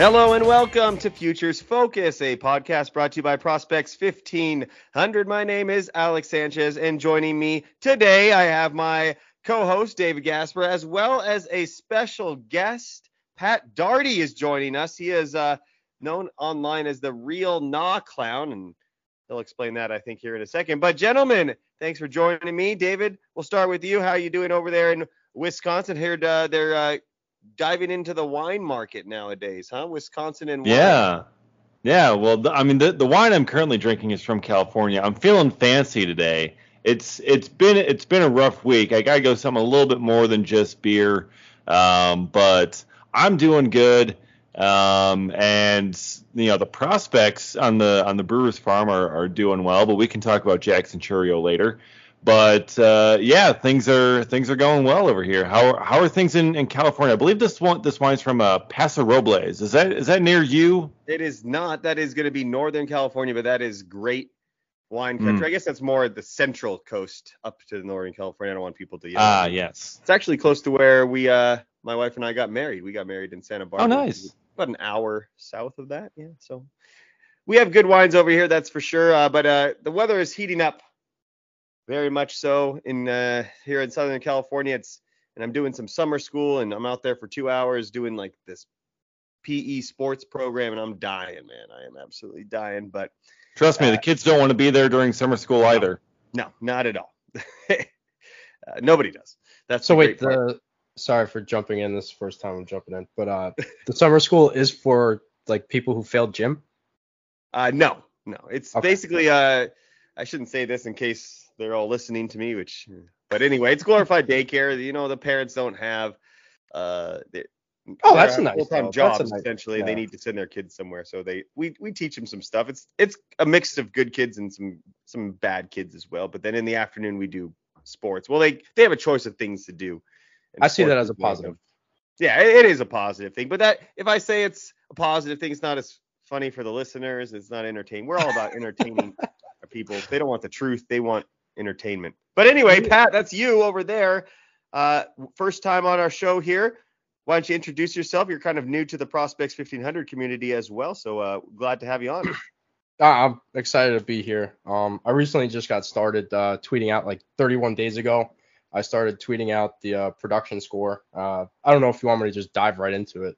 Hello and welcome to Futures Focus, a podcast brought to you by Prospects 1500. My name is Alex Sanchez, and joining me today, I have my co host, David Gasper, as well as a special guest. Pat Darty is joining us. He is uh, known online as the real Nah Clown, and he'll explain that, I think, here in a second. But, gentlemen, thanks for joining me. David, we'll start with you. How are you doing over there in Wisconsin? Heard uh, they're uh, diving into the wine market nowadays, huh? Wisconsin and wine. Yeah. Yeah, well, the, I mean, the, the wine I'm currently drinking is from California. I'm feeling fancy today. It's it's been it's been a rough week. I gotta go something a little bit more than just beer, um, but I'm doing good. Um, and you know the prospects on the on the Brewers Farm are, are doing well, but we can talk about Jackson Chourio later. But uh, yeah, things are things are going well over here. How are, how are things in, in California? I believe this one this wine's from uh, Paso Robles. Is that is that near you? It is not. That is going to be Northern California, but that is great wine country. Mm. I guess that's more the central coast up to the Northern California. I don't want people to. Ah, yes. It's actually close to where we, uh, my wife and I got married. We got married in Santa Barbara. Oh, nice. About an hour south of that. Yeah. So we have good wines over here, that's for sure. Uh, but uh, the weather is heating up very much so in uh, here in Southern California. It's and I'm doing some summer school and I'm out there for two hours doing like this PE sports program and I'm dying, man. I am absolutely dying. But Trust me, Uh, the kids don't want to be there during summer school either. no, not at all. uh, nobody does. That's So the wait, great part. the sorry for jumping in. This is the first time I'm jumping in, but uh, the summer school is for like people who failed gym. Uh, no, no. It's Okay. basically uh, I shouldn't say this in case they're all listening to me, which, but anyway, it's glorified daycare. You know, the parents don't have uh, they, Oh, that's a nice, full-time though. That's a jobs nice- essentially. They need to send their kids somewhere, so they we we teach them some stuff. It's it's a mix of good kids and some some bad kids as well. But then in the afternoon we do sports. Well, they they have a choice of things to do. I see that as a is one of positive. Yeah, it, it is a positive thing. But that if I say it's a positive thing, it's not as funny for the listeners. It's not entertaining. We're all about entertaining our people. They don't want the truth. They want entertainment. But anyway, Pat, that's you over there. Uh, first time on our show here. Why don't you introduce yourself? You're kind of new to the Prospects 1500 community as well, so uh, glad to have you on. Uh, I'm excited to be here. Um, I recently just got started uh, tweeting out like 31 days ago. I started tweeting out the uh, production score. Uh, I don't know if you want me to just dive right into it.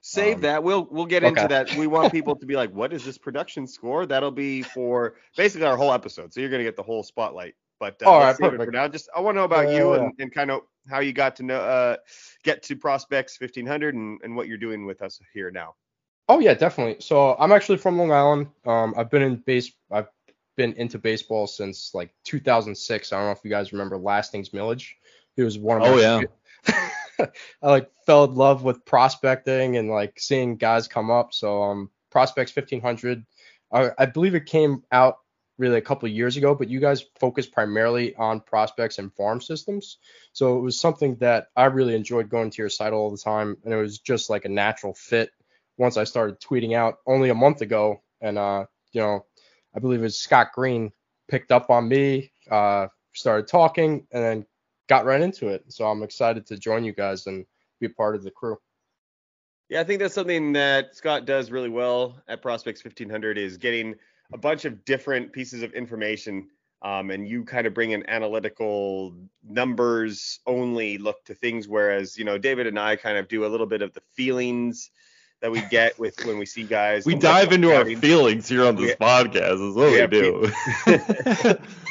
Save Um, that. We'll we'll get into that. We want people to be like, what is this production score? That'll be for basically our whole episode. So you're gonna get the whole spotlight. But uh, All let's right, save it for perfect. now. Just I want to know about Yeah, you and, and kind of how you got to know uh get to Prospects 1500 and, and what you're doing with us here now. Oh yeah, definitely. So I'm actually from Long Island. Um, I've been in base. I've been into baseball since like 2006. I don't know if you guys remember Lastings Milledge. He was one of Oh, my. yeah. I like fell in love with prospecting and like seeing guys come up. So um, Prospects 1500. I, I believe it came out really a couple years ago, but you guys focus primarily on prospects and farm systems. So it was something that I really enjoyed going to your site all the time, and it was just like a natural fit once I started tweeting out only a month ago. And, uh, you know, I believe it was Scott Green picked up on me, uh, started talking, and then got right into it. So I'm excited to join you guys and be part of the crew. Yeah, I think that's something that Scott does really well at Prospects 1500 is getting a bunch of different pieces of information. Um, and you kind of bring an analytical numbers only look to things, whereas you know David and I kind of do a little bit of the feelings that we get with when we see guys. We dive into our feelings here on this podcast. Is what Yeah, we do.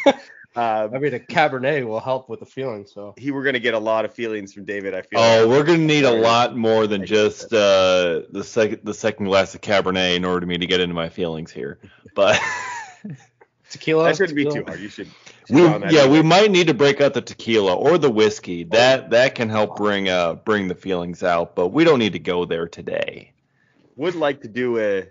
Uh, I mean, a Cabernet will help with the feeling. So he we're gonna get a lot of feelings from David. I feel. oh, like. we're gonna need a lot more than just uh, the second the second glass of Cabernet in order for me to get into my feelings here. But tequila. that shouldn't be too hard. You should. we should on that yeah anyway. we might need to break out the tequila or the whiskey. That that can help bring uh bring the feelings out. But we don't need to go there today. would like to do a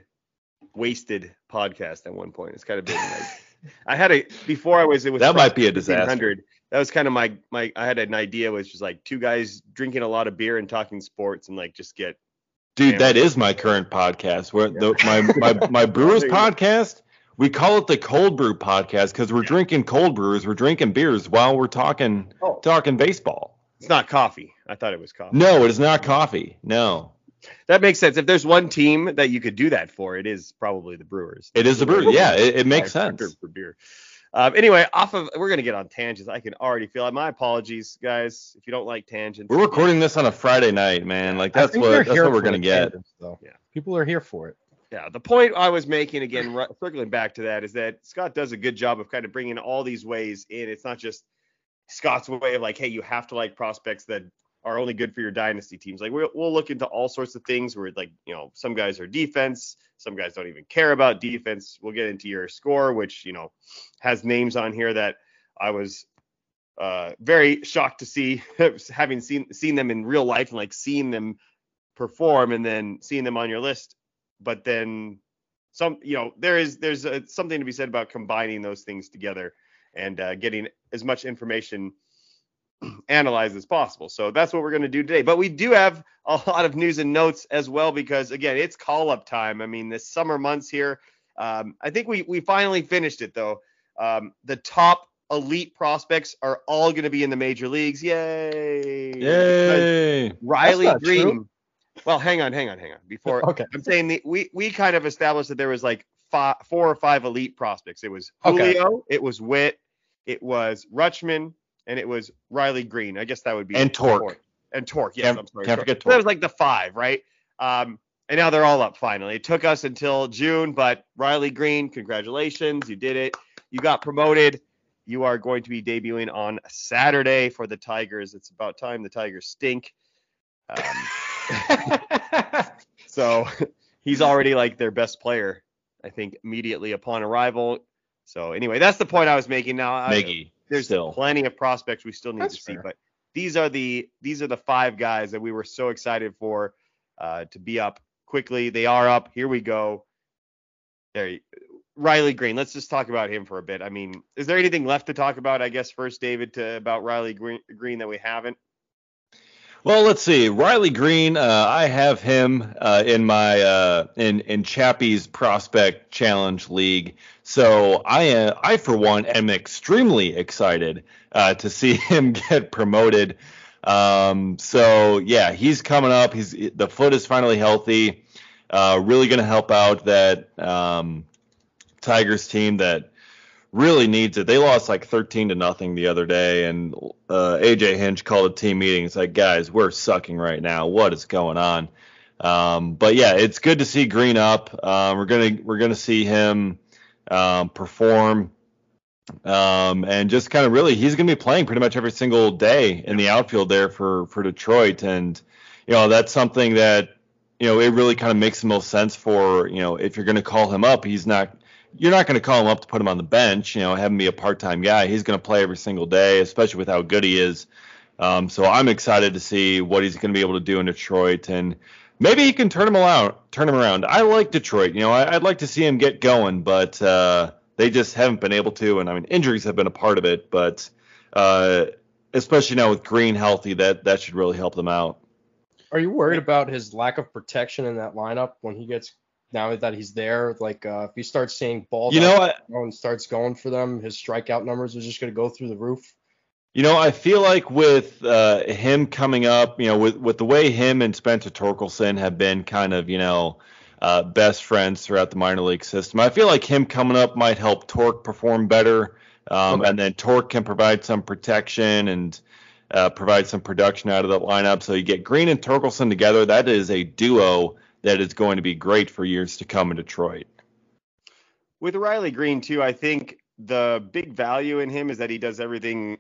wasted podcast at one point. It's kind of been like I had a before I was it was That might be a disaster. That was kind of my my I had an idea was like two guys drinking a lot of beer and talking sports and like just get Dude, that is my current podcast. Where the, my my my Brewers There you go. podcast, we call it the Cold Brew podcast because we're drinking cold brews, we're drinking beers while we're talking Oh. talking baseball. it's not coffee. I thought it was coffee. No, it is not coffee. No, That makes sense. If there's one team that you could do that for, it is probably the Brewers. it is the Brewers. Yeah, it, it makes sense. For beer. Um, anyway, off of we're gonna get on tangents. I can already feel it. My apologies, guys, if you don't like tangents. We're recording this on a Friday night, man. Like that's what that's what we're gonna get. tangents. Yeah. People are here for it. Yeah, the point I was making again, ri- circling back to that, is that Scott does a good job of kind of bringing all these ways in. It's not just Scott's way of like, hey, you have to like prospects that are only good for your dynasty teams. Like we'll, we'll look into all sorts of things where like you know some guys are defense, some guys don't even care about defense. We'll get into your score, which you know has names on here that I was uh, very shocked to see, having seen seen them in real life and like seeing them perform, and then seeing them on your list. But then some, you know, there is there's uh something to be said about combining those things together and uh, getting as much information analyzed as possible. So that's what we're going to do today. But we do have a lot of news and notes as well because again, it's call up time. I mean, this summer months here. Um, I think we we finally finished it though. Um, the top elite prospects are all going to be in the major leagues. Yay! Because Yay! Riley Greene. true. Well, hang on, hang on, hang on. Before Okay. I'm saying the, we we kind of established that there was like five, four or five elite prospects. It was Okay. Julio, it was Witt, it was Rutschman, and it was Riley Greene. I guess that would be And Torque. And Torque, yes, Can't- I'm sorry. can't Torque. forget So that was like the five, right? Um, and now they're all up finally. It took us until June, but Riley Greene, congratulations, you did it. You got promoted. You are going to be debuting on Saturday for the Tigers. It's about time the Tigers stink. Um, so he's already like their best player, I think, immediately upon arrival. So anyway, that's the point I was making. Now I, Miggy, there's still. plenty of prospects we still need That's to see, but these are the these are the five guys that we were so excited for uh, to be up quickly. They are up. Here we go. There, you- Riley Greene. Let's just talk about him for a bit. I mean, is there anything left to talk about? I guess first, David, to, about Riley Greene, Greene that we haven't. Well, let's see. Riley Greene, uh, I have him uh, in my uh, in in Chappie's Prospect Challenge League. So I uh, I for one am extremely excited uh, to see him get promoted. Um, so yeah, he's coming up. He's the foot is finally healthy. Uh, really going to help out that um, Tigers team that really needs it. They lost like 13 to nothing the other day, and uh, AJ Hinch called a team meeting. It's like, guys, we're sucking right now. What is going on? Um, but yeah, it's good to see Greene up. Um, we're gonna we're gonna see him um, perform, um, and just kind of really, he's gonna be playing pretty much every single day in the outfield there for for Detroit, and you know that's something that you know it really kind of makes the most sense for you know if you're gonna call him up, he's not you're not going to call him up to put him on the bench, you know, have him be a part-time guy. He's going to play every single day, especially with how good he is. Um, so I'm excited to see what he's going to be able to do in Detroit, and maybe he can turn him around. Turn him around. I like Detroit. You know, I, I'd like to see him get going, but uh, they just haven't been able to. And I mean, injuries have been a part of it, but uh, especially now with Greene healthy, that that should really help them out. Are you worried about his lack of protection in that lineup when he gets now that he's there? Like uh, if he starts seeing balls You know, I, and starts going for them, his strikeout numbers are just going to go through the roof. You know, I feel like with uh, him coming up, you know, with with the way him and Spencer Torkelson have been kind of, you know, uh, best friends throughout the minor league system, I feel like him coming up might help Torque perform better, um, Okay. and then Torque can provide some protection and uh, provide some production out of that lineup. So you get Greene and Torkelson together. That is a duo that is going to be great for years to come in Detroit. With Riley Greene too, I think the big value in him is that he does everything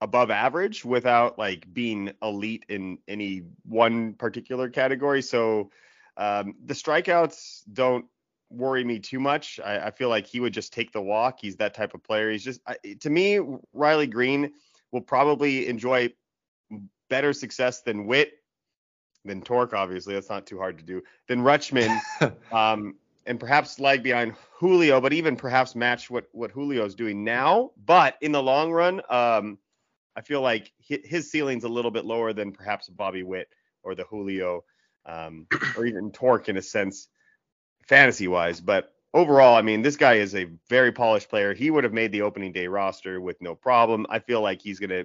above average without like being elite in any one particular category. So um, the strikeouts don't worry me too much. I, I feel like he would just take the walk. He's that type of player. He's just I, to me, Riley Greene will probably enjoy better success than Witt, than Torque. Obviously, that's not too hard to do. Then Rutschman. um, and perhaps lag behind Julio, but even perhaps match what what Julio is doing now. But in the long run, um, I feel like his ceiling's a little bit lower than perhaps Bobby Witt or the Julio, um, or even Torque in a sense, fantasy wise. But overall, I mean, this guy is a very polished player. He would have made the opening day roster with no problem. I feel like he's gonna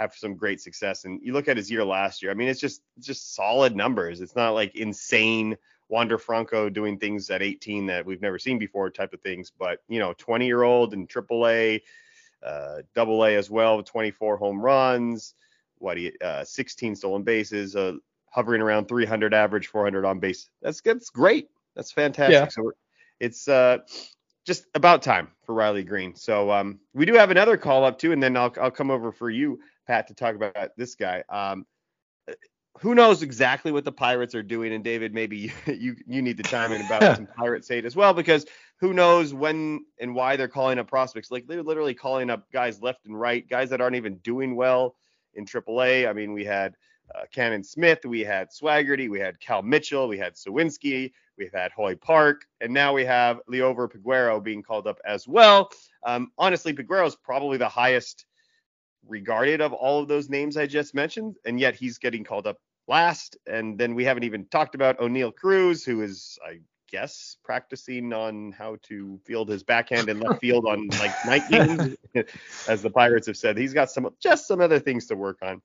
have some great success. And you look at his year last year. I mean, it's just just solid numbers. It's not like insane Wander Franco doing things at 18 that we've never seen before type of things. But you know, 20 year old in AAA, uh, Double A as well, 24 home runs, what uh, 16 stolen bases, uh, hovering around 300 average, 400 on base. That's that's great. That's fantastic. Yeah. So it's uh just about time for Riley Greene. So um we do have another call up too, and then I'll I'll come over for you, Pat, to talk about this guy. Um who knows exactly what the Pirates are doing? And David, maybe you you, you need to chime in about some Pirates hate as well, because who knows when and why they're calling up prospects? Like they're literally calling up guys left and right, guys that aren't even doing well in AAA. I mean, we had uh, Canaan Smith, we had Swaggerty, we had Cal Mitchell, we had Suwinski, we've had Hoy Park, and now we have Liover Peguero being called up as well. Um, honestly, Peguero is probably the highest regarded of all of those names I just mentioned, and yet he's getting called up last. And then we haven't even talked about Oneil Cruz, who is, I guess, practicing on how to field his backhand in left field on like night games, as the Pirates have said. He's got some just some other things to work on.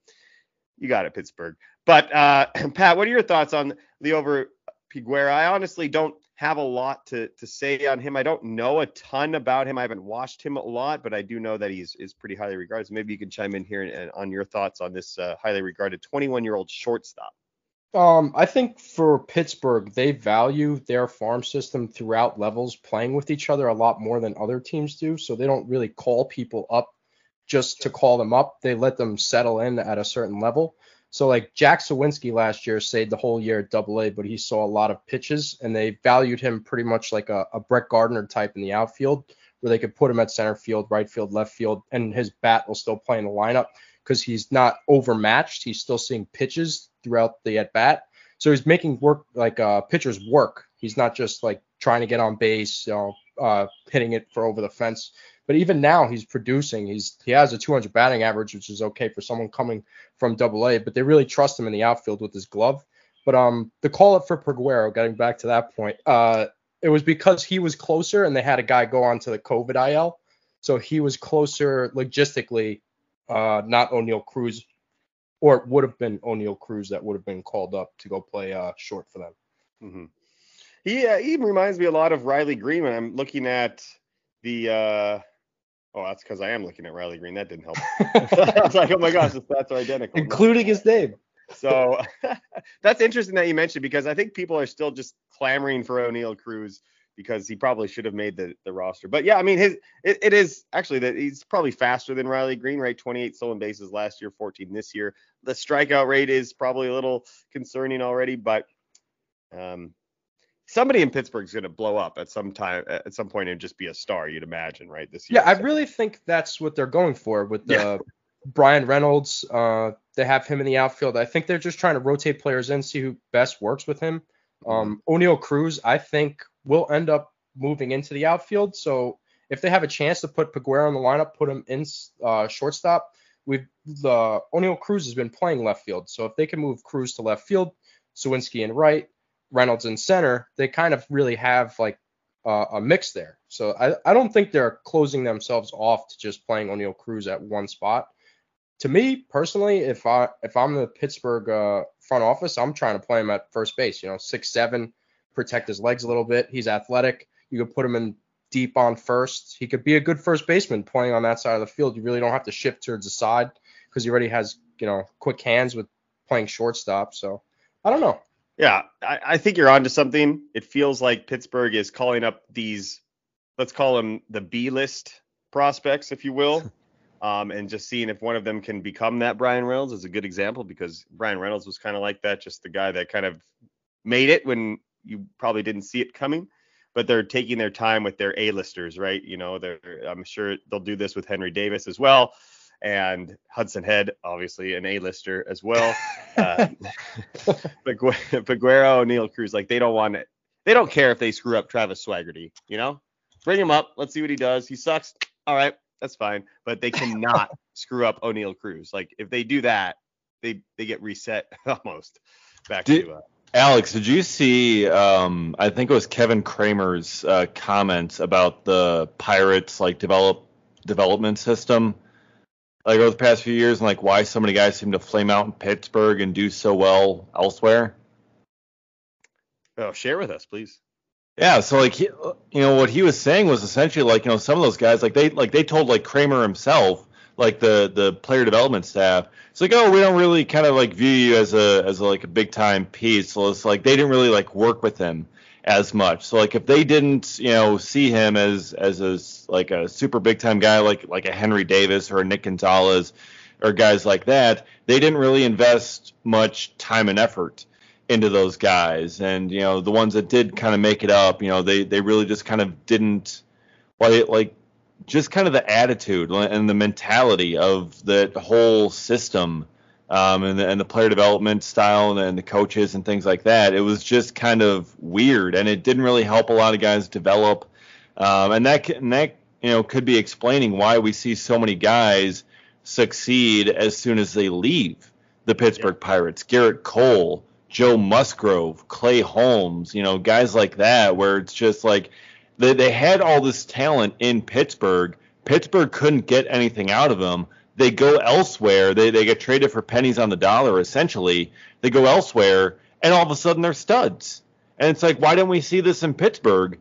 You got it, Pittsburgh. But uh, Pat, what are your thoughts on Liover Peguero? I honestly don't have a lot to to say on him. I don't know a ton about him. I haven't watched him a lot, but I do know that he's is pretty highly regarded. So maybe you can chime in here and, and on your thoughts on this uh, highly regarded 21 year old shortstop. Um, I think for Pittsburgh, they value their farm system throughout levels, playing with each other a lot more than other teams do. So they don't really call people up just to call them up. They let them settle in at a certain level. So like Jack Suwinski last year stayed the whole year at Double A, but he saw a lot of pitches, and they valued him pretty much like a, a Brett Gardner type in the outfield, where they could put him at center field, right field, left field, and his bat will still play in the lineup because he's not overmatched. He's still seeing pitches throughout the at bat, so he's making work like uh, pitchers work. He's not just like trying to get on base, you know, uh, hitting it for over the fence. But even now, he's producing. He's he has a 200 batting average, which is okay for someone coming from Double A. But they really trust him in the outfield with his glove. But um, the call up for Peguero, getting back to that point, uh, it was because he was closer and they had a guy go on to the COVID IL, so he was closer logistically. Uh, not Oneil Cruz, or it would have been Oneil Cruz that would have been called up to go play uh, short for them. Mm-hmm. He uh, he reminds me a lot of Riley Greene. I'm looking at the uh, Oh, that's because I am looking at Riley Greene. That didn't help. I was like, oh my gosh, the stats are identical. Including his name. So that's interesting that you mentioned because I think people are still just clamoring for Oneil Cruz because he probably should have made the, the roster. But yeah, I mean, his it, it is actually that he's probably faster than Riley Greene, right? 28 stolen bases last year, 14 this year. The strikeout rate is probably a little concerning already, but um, somebody in Pittsburgh is going to blow up at some time at some point and just be a star. You'd imagine, right? This year. Yeah, I really think that's what they're going for with the yeah. Bryan Reynolds. Uh, they have him in the outfield. I think they're just trying to rotate players in, see who best works with him. Mm-hmm. Um, Oneil Cruz, I think, will end up moving into the outfield. So if they have a chance to put Peguero in the lineup, put him in uh, shortstop. We've the Oneil Cruz has been playing left field, so if they can move Cruz to left field, Suwinski in right, Reynolds in center, they kind of really have like uh, a mix there. So I, I don't think they're closing themselves off to just playing Oneil Cruz at one spot. To me personally, if I if I'm the Pittsburgh uh, front office, I'm trying to play him at first base. You know, six seven, protect his legs a little bit. He's athletic. You could put him in deep on first. He could be a good first baseman playing on that side of the field. You really don't have to shift towards the side because he already has you know quick hands with playing shortstop. So I don't know. Yeah, I, I think you're onto something. It feels like Pittsburgh is calling up these, let's call them the B list prospects, if you will, um, and just seeing if one of them can become that. Bryan Reynolds is a good example because Bryan Reynolds was kind of like that, just the guy that kind of made it when you probably didn't see it coming. But they're taking their time with their A-listers, right? You know, they're I'm sure they'll do this with Henry Davis as well and Hudson Head, obviously an A-lister as well. Uh, Peguero, Oneil Cruz, like they don't want it. they don't care if they screw up Travis Swaggerty, you know? Bring him up. Let's see what he does. He sucks. All right, that's fine. But they cannot screw up Oneil Cruz. Like if they do that, they they get reset almost back Did- to uh, Alex, did you see? Um, I think it was Kevin Kramer's uh, comments about the Pirates like develop development system, like over the past few years, and like why so many guys seem to flame out in Pittsburgh and do so well elsewhere. Oh, share with us, please. Yeah, so like he, you know what he was saying was essentially like you know some of those guys like they like they told like Kramer himself like the the player development staff it's like oh we don't really kind of like view you as a as a, like a big time piece so it's like they didn't really like work with him as much. So like if they didn't you know see him as as a like a super big time guy like like a Henry Davis or a Nick Gonzalez or guys like that they didn't really invest much time and effort into those guys. And you know the ones that did kind of make it up you know they they really just kind of didn't like like just kind of the attitude and the mentality of the whole system um, and, the, and the player development style and the coaches and things like that it was just kind of weird and it didn't really help a lot of guys develop um, and that and that you know could be explaining why we see so many guys succeed as soon as they leave the Pittsburgh Pirates Gerrit Cole Joe Musgrove, Clay Holmes, you know, guys like that, where it's just like they, they had all this talent in Pittsburgh. Pittsburgh couldn't get anything out of them. They go elsewhere. They, they get traded for pennies on the dollar, essentially. They go elsewhere, and all of a sudden they're studs. And it's like, why don't we see this in Pittsburgh?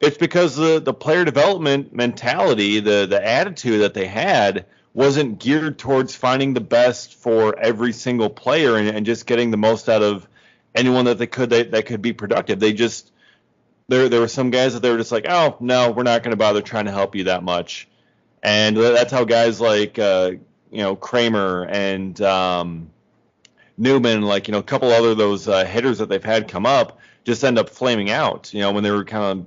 It's because the, the player development mentality, the, the attitude that they had, wasn't geared towards finding the best for every single player and, and just getting the most out of anyone that they could that, that could be productive. They just there there were some guys that they were just like, oh no, we're not going to bother trying to help you that much, and that's how guys like uh, you know Kramer and um, Newman, like you know a couple other those uh, hitters that they've had come up, just end up flaming out. You know when they were kind of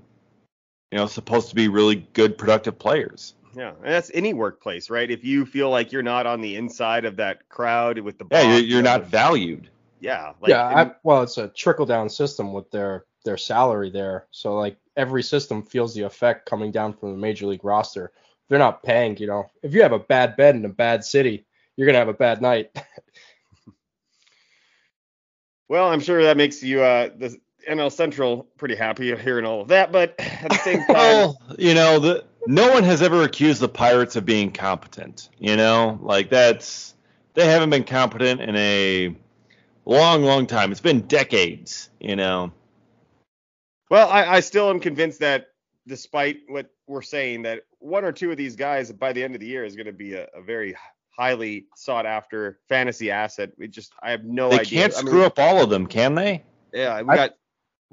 you know supposed to be really good productive players. Yeah, and that's any workplace, right? If you feel like you're not on the inside of that crowd with the Yeah, you're, you're you know, not valued. Yeah, like, yeah, and- I, well, it's a trickle down system with their their salary there. So like every system feels the effect coming down from the major league roster. They're not paying, you know. If you have a bad bed in a bad city, you're gonna have a bad night. Well, I'm sure that makes you uh the NL Central pretty happy hearing all of that, but at the same time, Well, you know, the no one has ever accused the Pirates of being competent. You know, like that's they haven't been competent in a long, long time. It's been decades. You know. well, I, I still am convinced that despite what we're saying, that one or two of these guys by the end of the year is going to be a, a very highly sought after fantasy asset. We just I have no They idea. can't I mean, screw up all of them, can they? Yeah, we I- got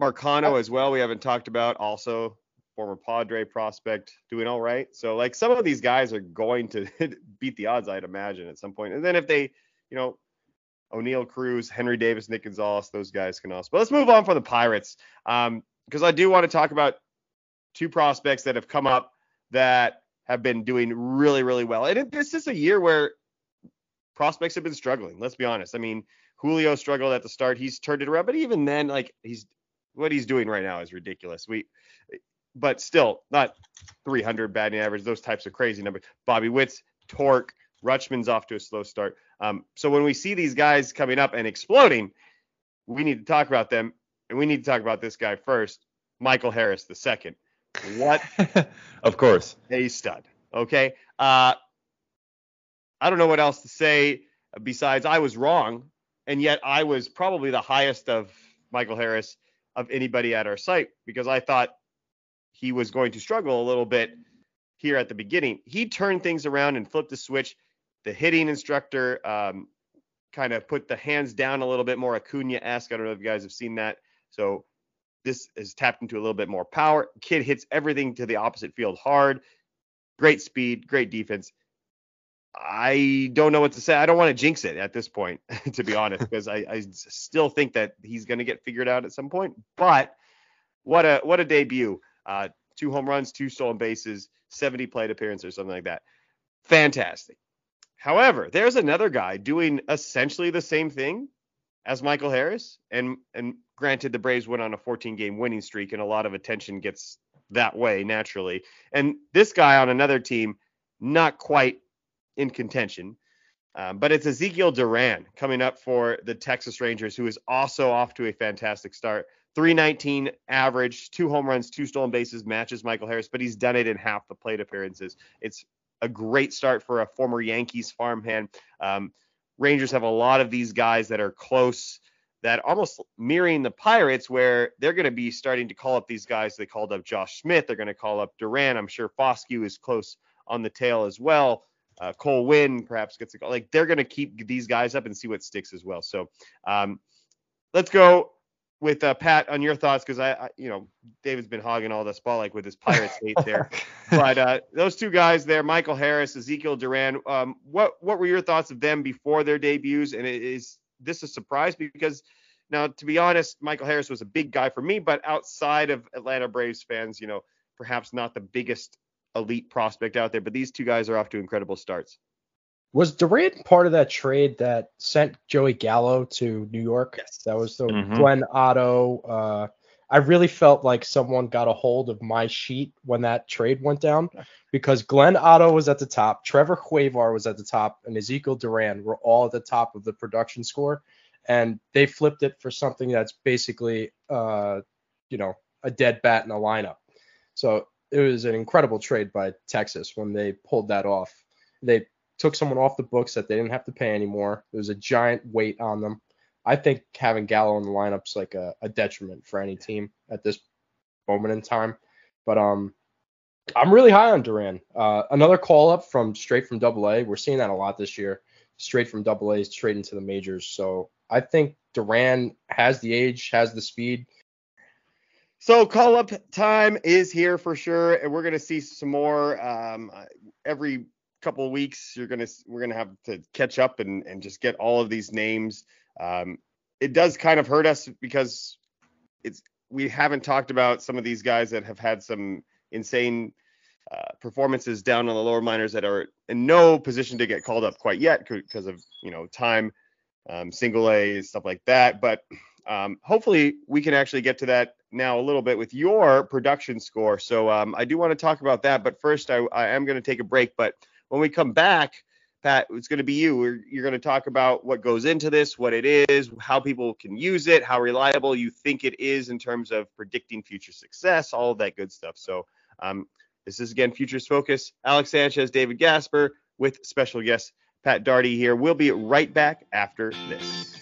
Marcano as well. We haven't talked about also former Padre prospect doing all right. So like some of these guys are going to beat the odds, I'd imagine at some point. And then if they, you know, Oneil Cruz, Henry Davis, Nick Gonzalez, those guys can also. But let's move on from the Pirates um, because I do want to talk about two prospects that have come up that have been doing really, really well. And this is a year where prospects have been struggling. Let's be honest. I mean, Julio struggled at the start. He's turned it around, but even then, like he's what he's doing right now is ridiculous. We, but still not 300 batting average, those types of crazy numbers. Bobby Witt's torque, Rutschman's off to a slow start. Um, so when we see these guys coming up and exploding, we need to talk about them, and we need to talk about this guy first, Michael Harris the second. What of course. a stud. Okay. Uh, I don't know what else to say besides I was wrong, and yet I was probably the highest of Michael Harris of anybody at our site because I thought he was going to struggle a little bit here at the beginning. He turned things around and flipped the switch. The hitting instructor um, kind of put the hands down a little bit more Acuna-esque. I don't know if you guys have seen that. So this is tapped into a little bit more power. Kid hits everything to the opposite field hard. Great speed, great defense. I don't know what to say. I don't want to jinx it at this point, to be honest, because I, I still think that he's going to get figured out at some point. But what a what a debut! Uh, two home runs, two stolen bases, 70 plate appearances, or something like that. Fantastic. However, there's another guy doing essentially the same thing as Michael Harris, and and granted, the Braves went on a 14 game winning streak, and a lot of attention gets that way naturally. And this guy on another team, not quite in contention. Um, but it's Ezekiel Duran coming up for the Texas Rangers, who is also off to a fantastic start. 319 average, two home runs, two stolen bases, matches Michael Harris, but he's done it in half the plate appearances. It's a great start for a former Yankees farmhand. Um, Rangers have a lot of these guys that are close, that almost mirroring the Pirates, where they're going to be starting to call up these guys. They called up Josh Smith. They're going to call up Duran. I'm sure Foscue is close on the tail as well. Uh, Cole Winn perhaps gets a call. Like they're going to keep these guys up and see what sticks as well. So um, let's go with uh, Pat on your thoughts because I, I, you know, David's been hogging all the spotlight with his Pirates hate there. but uh, those two guys there, Michael Harris, Ezekiel Duran, um, what what were your thoughts of them before their debuts? And is this is a surprise because now, to be honest, Michael Harris was a big guy for me, but outside of Atlanta Braves fans, you know, perhaps not the biggest elite prospect out there. But these two guys are off to incredible starts. Was Duran part of that trade that sent Joey Gallo to New York? Yes. That was the Mhm. Glenn Otto. Uh, I really felt like someone got a hold of my sheet when that trade went down because Glenn Otto was at the top, Trevor Hauver was at the top, and Ezekiel Duran were all at the top of the production score. And they flipped it for something that's basically, uh, you know, a dead bat in a lineup. So it was an incredible trade by Texas when they pulled that off. They took someone off the books that they didn't have to pay anymore. There was a giant weight on them. I think having Gallo in the lineup's like a, a detriment for any team at this moment in time. But um, I'm really high on Duran. Uh, another call up from straight from Double A. We're seeing that a lot this year. Straight from Double A straight into the majors. So I think Duran has the age, has the speed. So call up time is here for sure, and we're gonna see some more um, every couple of weeks. You're gonna we're gonna have to catch up and and just get all of these names. Um, it does kind of hurt us because it's we haven't talked about some of these guys that have had some insane uh, performances down on the lower minors that are in no position to get called up quite yet because of you know time, um, single A stuff like that. But um, hopefully we can actually get to that now a little bit with your production score. So um, I do want to talk about that, but first I, I am going to take a break. But when we come back, Pat, it's going to be you. We're, you're going to talk about what goes into this, what it is, how people can use it, how reliable you think it is in terms of predicting future success, all of that good stuff. So um, this is again Futures Focus. Alex Sanchez, David Gasper, with special guest Pat Darty here. We'll be right back after this.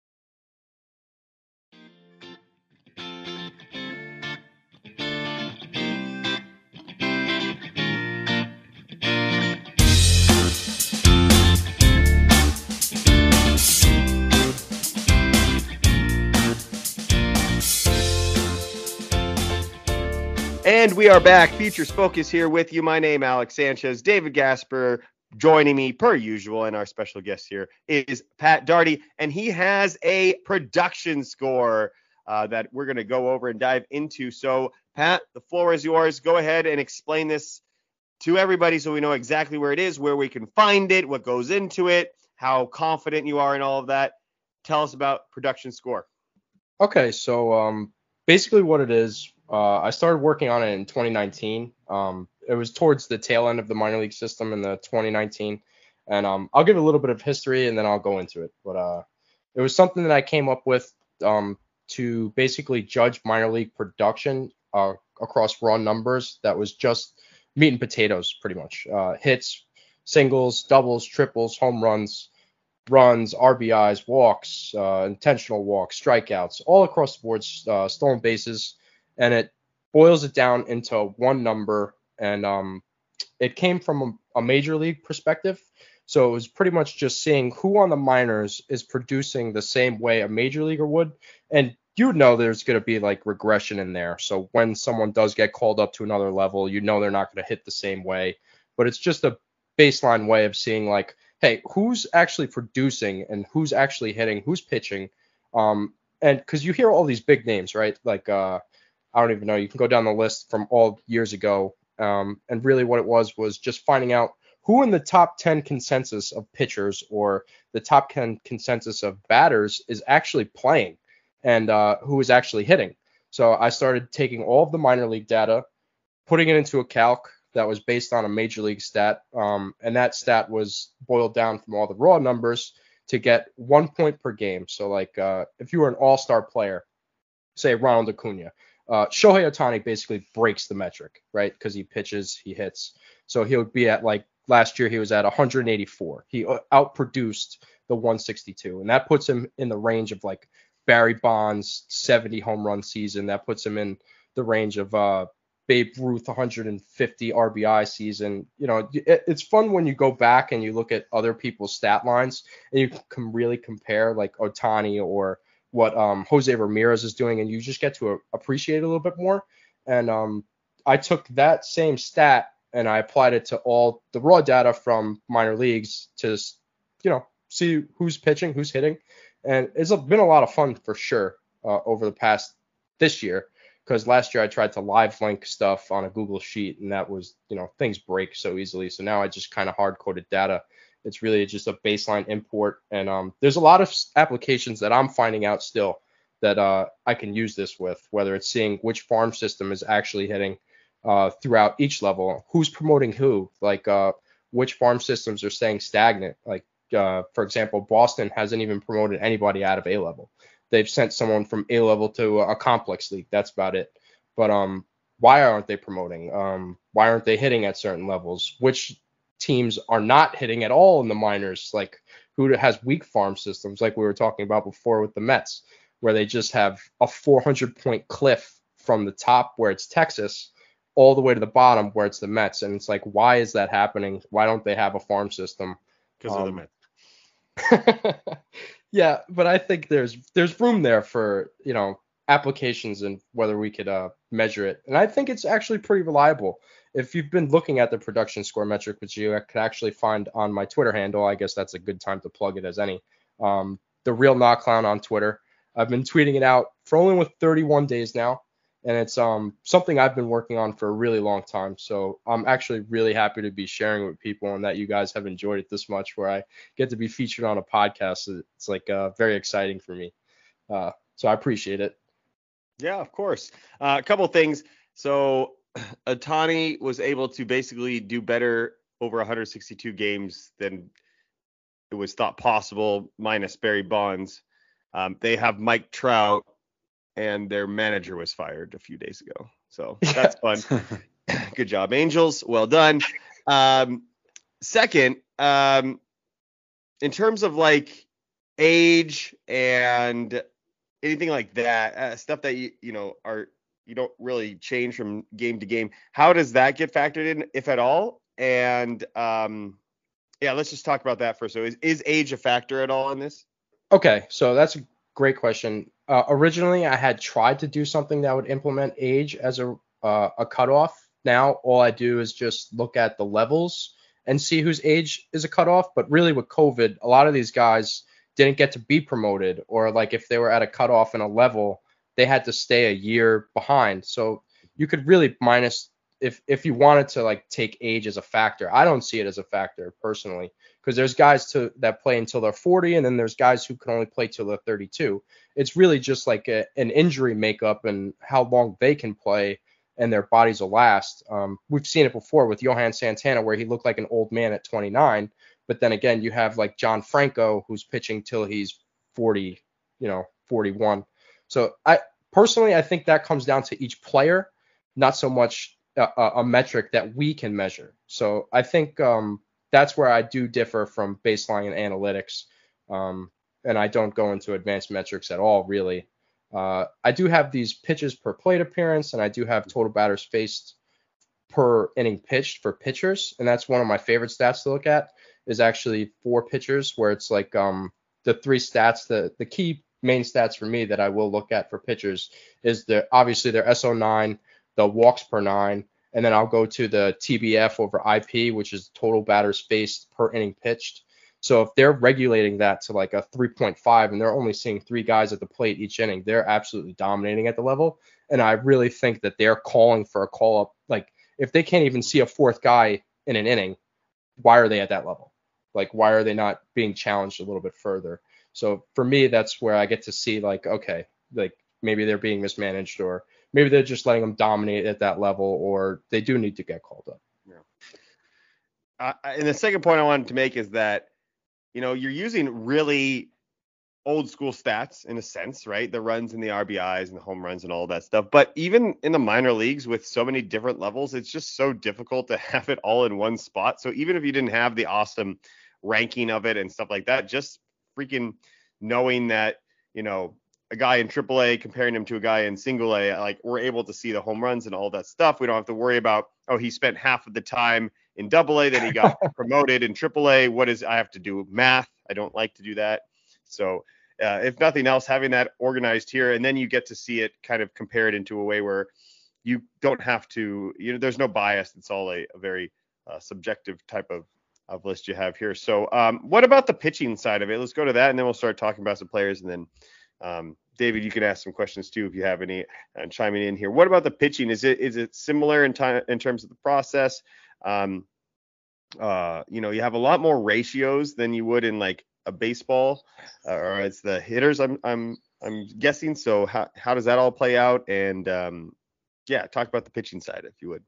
And we are back. Futures Focus here with you. My name, Alex Sanchez. David Gasper joining me per usual. And our special guest here is Pat Darty. And he has a production score uh, that we're going to go over and dive into. So, Pat, the floor is yours. Go ahead and explain this to everybody so we know exactly where it is, where we can find it, what goes into it, how confident you are in all of that. Tell us about production score. Okay, so um, basically what it is, uh, I started working on it in 2019. Um, it was towards the tail end of the minor league system in the 2019, and um, I'll give a little bit of history and then I'll go into it. But uh, it was something that I came up with um, to basically judge minor league production uh, across raw numbers. That was just meat and potatoes, pretty much. Uh, hits, singles, doubles, triples, home runs, runs, RBIs, walks, uh, intentional walks, strikeouts, all across the board, uh, stolen bases, and it boils it down into one number. And um, it came from a, a major league perspective. So it was pretty much just seeing who on the minors is producing the same way a major leaguer would. And you know there's going to be like regression in there. So when someone does get called up to another level, you know they're not going to hit the same way. But it's just a baseline way of seeing like, hey, who's actually producing and who's actually hitting, who's pitching. Um, and because you hear all these big names, right? Like, uh, I don't even know. You can go down the list from all years ago. Um, and really what it was was just finding out who in the top 10 consensus of pitchers or the top 10 consensus of batters is actually playing and uh, who is actually hitting. So I started taking all of the minor league data, putting it into a calc that was based on a major league stat, um, and that stat was boiled down from all the raw numbers to get one point per game. So like uh, if you were an all-star player, say Ronald Acuna, uh, Shohei Ohtani basically breaks the metric, right? Because he pitches, he hits. So he would be at like last year he was at 184. He uh, outproduced the 162, and that puts him in the range of like Barry Bonds 70 home run season. That puts him in the range of uh, Babe Ruth 150 RBI season. You know, it, it's fun when you go back and you look at other people's stat lines and you can really compare like Ohtani or what um, Jose Ramirez is doing, and you just get to appreciate it a little bit more. And um, I took that same stat and I applied it to all the raw data from minor leagues to, you know, see who's pitching, who's hitting, and it's been a lot of fun for sure uh, over the past this year because last year I tried to live link stuff on a Google sheet and that was you know things break so easily so now I just kind of hard coded data it's really just a baseline import and um, there's a lot of applications that I'm finding out still that uh, I can use this with whether it's seeing which farm system is actually hitting uh, throughout each level who's promoting who like uh, which farm systems are staying stagnant like uh, for example, Boston hasn't even promoted anybody out of A level. They've sent someone from A level to a complex league. That's about it. But um, why aren't they promoting? Um, why aren't they hitting at certain levels? Which teams are not hitting at all in the minors? Like who has weak farm systems, like we were talking about before with the Mets, where they just have a 400 point cliff from the top where it's Texas all the way to the bottom where it's the Mets. And it's like, why is that happening? Why don't they have a farm system? Because um, of the um, Mets. yeah, but I think there's there's room there for you know applications and whether we could uh, measure it. And I think it's actually pretty reliable. If you've been looking at the production score metric, which you could actually find on my Twitter handle, I guess that's a good time to plug it as any. Um, the real knock clown on Twitter. I've been tweeting it out for only with 31 days now and it's um something I've been working on for a really long time. So I'm actually really happy to be sharing with people and that you guys have enjoyed it this much, where I get to be featured on a podcast. It's like uh, very exciting for me. Uh, so I appreciate it. Yeah, of course. Uh, a couple things. So Ohtani was able to basically do better over 162 games than it was thought possible, minus Barry Bonds. Um, they have Mike Trout and their manager was fired a few days ago. So that's fun. Good job, Angels. Well done. Um, second, um, in terms of like age and anything like that, uh, stuff that you you know are you don't really change from game to game. How does that get factored in, if at all? And um, yeah, let's just talk about that first. So is, is age a factor at all in this? Okay, so that's a great question. Uh, originally, I had tried to do something that would implement age as a uh, a cutoff. Now, all I do is just look at the levels and see whose age is a cutoff. But really, with COVID, a lot of these guys didn't get to be promoted, or like if they were at a cutoff in a level, they had to stay a year behind. So you could really minus if if you wanted to like take age as a factor. I don't see it as a factor personally because there's guys to that play until they're 40 and then there's guys who can only play till they're 32 it's really just like a, an injury makeup and how long they can play and their bodies will last um, we've seen it before with johan santana where he looked like an old man at 29 but then again you have like john franco who's pitching till he's 40 you know 41 so i personally i think that comes down to each player not so much a, a metric that we can measure so i think um, that's where I do differ from baseline and analytics. Um, and I don't go into advanced metrics at all, really. Uh, I do have these pitches per plate appearance, and I do have total batters faced per inning pitched for pitchers, and that's one of my favorite stats to look at. Is actually four pitchers, where it's like um the three stats. The the key main stats for me that I will look at for pitchers is the obviously their SO9, the walks per nine, and then I'll go to the TBF over IP, which is total batters faced per inning pitched. So if they're regulating that to like a 3.5 and they're only seeing three guys at the plate each inning, they're absolutely dominating at the level. And I really think that they're calling for a call up. Like if they can't even see a fourth guy in an inning, why are they at that level? Like why are they not being challenged a little bit further? So for me, that's where I get to see like okay, like maybe they're being mismanaged or maybe they're just letting them dominate at that level or they do need to get called up. Uh, and the second point I wanted to make is that you know, you're using really old school stats in a sense, right? The runs and the RBIs and the home runs and all that stuff. But even in the minor leagues with so many different levels, it's just so difficult to have it all in one spot. So even if you didn't have the awesome ranking of it and stuff like that, just freaking knowing that, you know, a guy in AAA comparing him to a guy in single A, like we're able to see the home runs and all that stuff. We don't have to worry about, oh, he spent half of the time in double A, then he got promoted in triple A. What is I have to do math? I don't like to do that. So uh, if nothing else, having that organized here, and then you get to see it kind of compared into a way where you don't have to, you know, there's no bias. It's all a, a very uh, subjective type of, of list you have here. So um, what about the pitching side of it? Let's go to that, and then we'll start talking about some players, and then um, David, you can ask some questions too if you have any uh, chiming in here. What about the pitching? Is it is it similar in time in terms of the process? Um, uh, you know, you have a lot more ratios than you would in like a baseball, uh, or it's the hitters. I'm I'm I'm guessing. So how how does that all play out? And um, yeah, talk about the pitching side if you would.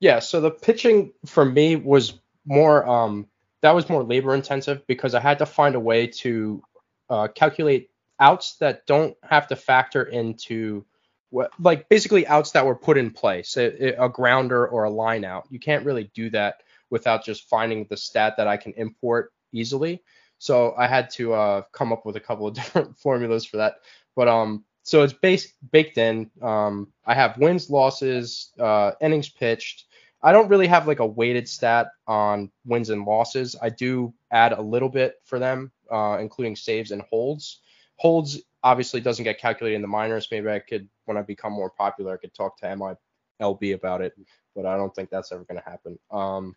Yeah. So the pitching for me was more um that was more labor intensive because I had to find a way to uh, calculate outs that don't have to factor into what like basically outs that were put in place, a, a grounder or a line out. You can't really do that without just finding the stat that I can import easily. So I had to uh, come up with a couple of different formulas for that. But um, so it's based baked in. Um, I have wins, losses, uh, innings pitched. I don't really have like a weighted stat on wins and losses. I do add a little bit for them, uh, including saves and holds. Holds obviously doesn't get calculated in the minors. Maybe I could, when I become more popular, I could talk to MILB about it, but I don't think that's ever going to happen. Um,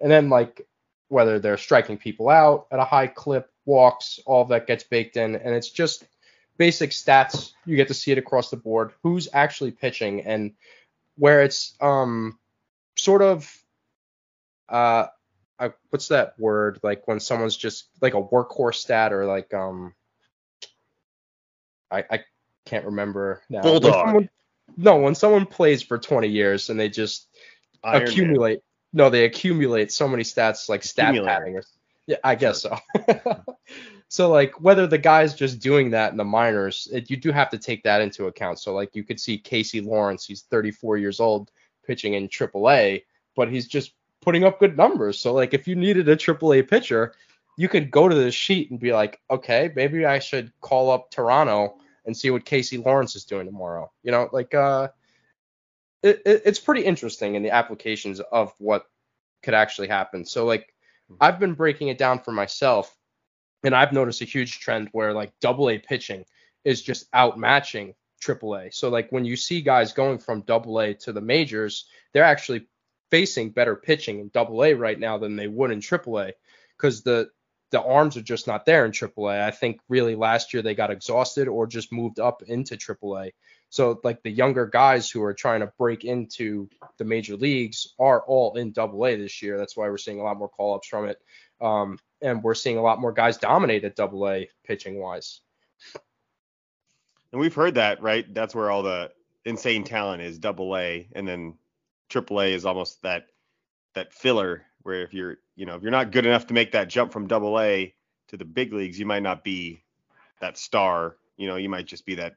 and then like whether they're striking people out at a high clip, walks, all that gets baked in, and it's just basic stats. You get to see it across the board. Who's actually pitching, and where it's um sort of uh I, what's that word like when someone's just like a workhorse stat or like um I, I can't remember now. Bulldog. When someone, no, when someone plays for 20 years and they just Iron accumulate. Man. No, they accumulate so many stats like stat padding. Or, yeah, I guess so. so like whether the guy's just doing that in the minors, it, you do have to take that into account. So like you could see Casey Lawrence, he's 34 years old, pitching in AAA, but he's just putting up good numbers. So like if you needed a AAA pitcher, you could go to the sheet and be like, okay, maybe I should call up Toronto and see what Casey Lawrence is doing tomorrow. You know, like uh, it, it, it's pretty interesting in the applications of what could actually happen. So like I've been breaking it down for myself, and I've noticed a huge trend where like double A pitching is just outmatching triple A. So like when you see guys going from double A to the majors, they're actually facing better pitching in double A right now than they would in triple A because the the arms are just not there in AAA. I think really last year they got exhausted or just moved up into AAA. So like the younger guys who are trying to break into the major leagues are all in AA this year. That's why we're seeing a lot more call ups from it. Um, and we're seeing a lot more guys dominate at AA pitching wise. And we've heard that, right? That's where all the insane talent is double A and then triple A is almost that that filler where if you're you know if you're not good enough to make that jump from double A to the big leagues, you might not be that star. You know, you might just be that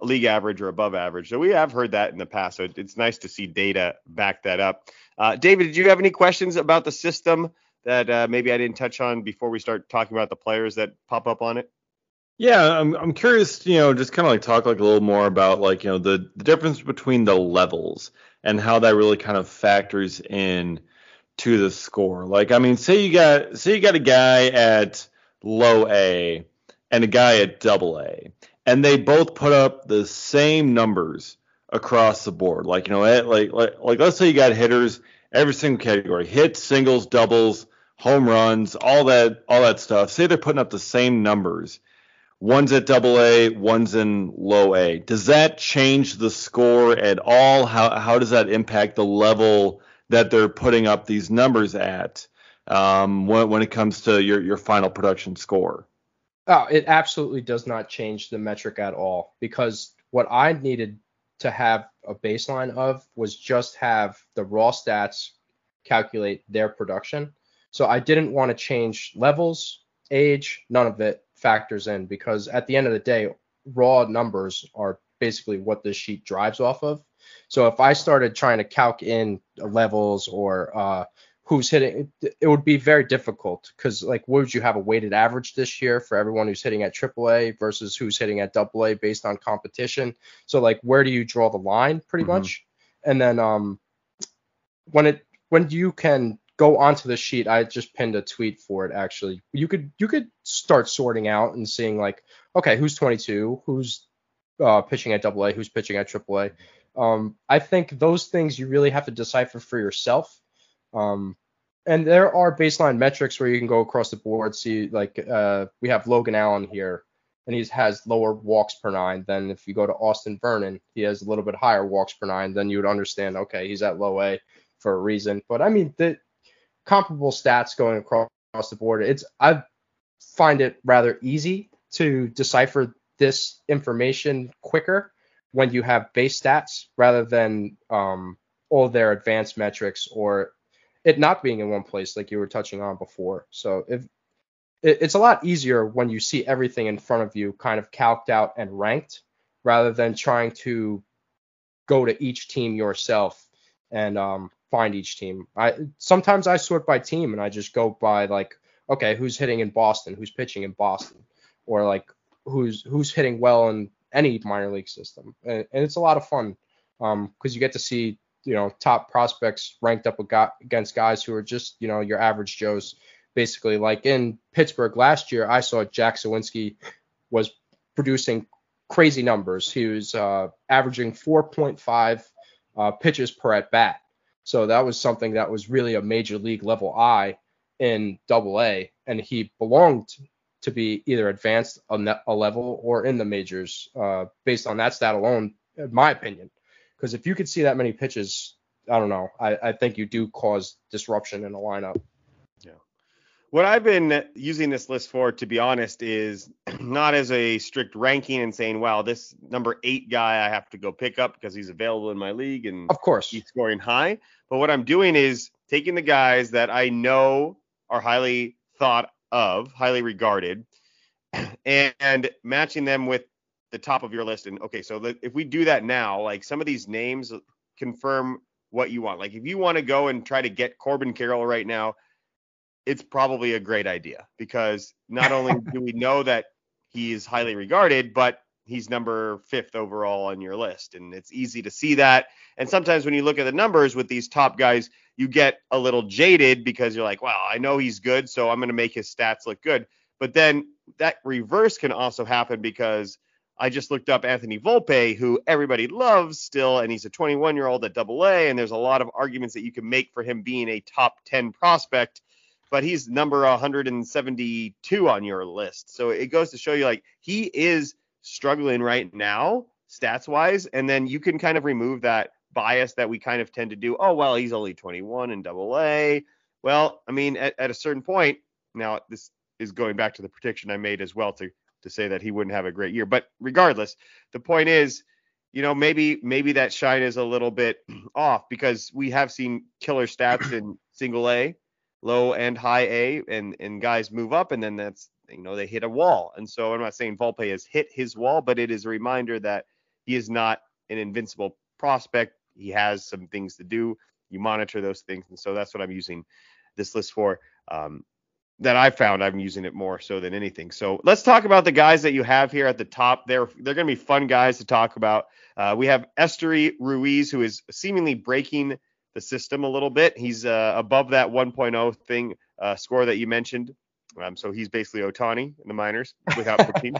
league average or above average. So we have heard that in the past. So it's nice to see data back that up. Uh, David, did you have any questions about the system that uh, maybe I didn't touch on before we start talking about the players that pop up on it? Yeah, I'm I'm curious, you know, just kind of like talk like a little more about like, you know, the, the difference between the levels and how that really kind of factors in to the score. Like, I mean, say you got say you got a guy at low A and a guy at double A, and they both put up the same numbers across the board. Like, you know, eh, like like like let's say you got hitters every single category, hits, singles, doubles, home runs, all that all that stuff. Say they're putting up the same numbers One's at double A, one's in low A. Does that change the score at all? How how does that impact the level that they're putting up these numbers at um, when, when it comes to your, your final production score? Oh, it absolutely does not change the metric at all because what I needed to have a baseline of was just have the raw stats calculate their production. So I didn't want to change levels, age, none of it factors in because at the end of the day, raw numbers are basically what this sheet drives off of. So if I started trying to calc in levels or uh, who's hitting, it would be very difficult because like, would you have a weighted average this year for everyone who's hitting at AAA versus who's hitting at AA based on competition? So like, where do you draw the line, pretty mm-hmm. much? And then um, when it when you can go onto the sheet. I just pinned a tweet for it actually. You could you could start sorting out and seeing like, okay, who's 22, who's uh, pitching at AA, who's pitching at AAA. Um, I think those things you really have to decipher for yourself. Um, and there are baseline metrics where you can go across the board. See, like uh, we have Logan Allen here, and he has lower walks per nine than if you go to Austin Vernon. He has a little bit higher walks per nine. Then you would understand, okay, he's at low A for a reason. But I mean, the comparable stats going across the board. It's I find it rather easy to decipher this information quicker when you have base stats rather than um, all their advanced metrics or it not being in one place like you were touching on before. So if it, it's a lot easier when you see everything in front of you kind of calced out and ranked rather than trying to go to each team yourself and um, find each team. I sometimes I sort by team and I just go by like, okay, who's hitting in Boston, who's pitching in Boston, or like who's who's hitting well in any minor league system, and, and it's a lot of fun because um, you get to see you know top prospects ranked up against guys who are just you know your average Joes. Basically, like in Pittsburgh last year, I saw Jack Suwinski was producing crazy numbers. He was uh, averaging 4.5 uh, pitches per at bat so that was something that was really a major league level I in double A, and he belonged to be either advanced a, a level or in the majors uh, based on that stat alone, in my opinion. Because if you could see that many pitches, I don't know, I, I think you do cause disruption in a lineup. What I've been using this list for, to be honest, is not as a strict ranking and saying, wow, this number eight guy I have to go pick up because he's available in my league and of course he's scoring high. But what I'm doing is taking the guys that I know are highly thought of, highly regarded, and matching them with the top of your list. And okay, so if we do that now, like some of these names confirm what you want. Like if you want to go and try to get Corbin Carroll right now, it's probably a great idea because not only do we know that he is highly regarded, but he's number fifth overall on your list. And it's easy to see that. And sometimes when you look at the numbers with these top guys, you get a little jaded because you're like, wow, I know he's good, so I'm going to make his stats look good. But then that reverse can also happen because I just looked up Anthony Volpe, who everybody loves still, and he's a 21 year old at double A. And there's a lot of arguments that you can make for him being a top 10 prospect but he's number 172 on your list. So it goes to show you like he is struggling right now, stats wise, and then you can kind of remove that bias that we kind of tend to do. Oh, well, he's only 21 in double A. Well, I mean, at, at a certain point, now this is going back to the prediction I made as well to to say that he wouldn't have a great year. But regardless, the point is, you know, maybe maybe that shine is a little bit off because we have seen killer stats in single A, low and high A, and and guys move up, and then that's you know, they hit a wall. And so I'm not saying Volpe has hit his wall, but it is a reminder that he is not an invincible prospect. He has some things to do. You monitor those things. And so that's what I'm using this list for. Um, that I found I'm using it more so than anything. So let's talk about the guys that you have here at the top. They're they're going to be fun guys to talk about. Uh, we have Esteury Ruiz, who is seemingly breaking the system a little bit. He's uh, above that 1.0 thing uh, score that you mentioned. Um, so he's basically Ohtani in the minors without protein.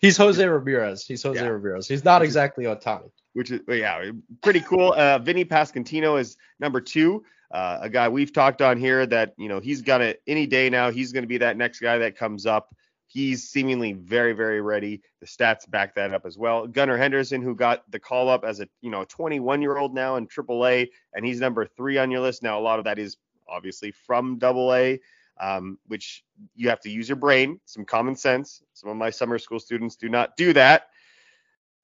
He's Jose Ramirez. He's Jose Yeah. Ramirez. He's not exactly Ohtani. which is yeah, pretty cool. Uh, Vinnie Pasquantino is number two, uh, a guy we've talked on here that you know he's got it any day now. He's going to be that next guy that comes up. He's seemingly very very ready. The stats back that up as well. Gunnar Henderson, who got the call up as a you know 21 year old now in AAA, and he's number three on your list. Now a lot of that is obviously from Double A. Um, which you have to use your brain, some common sense. Some of my summer school students do not do that.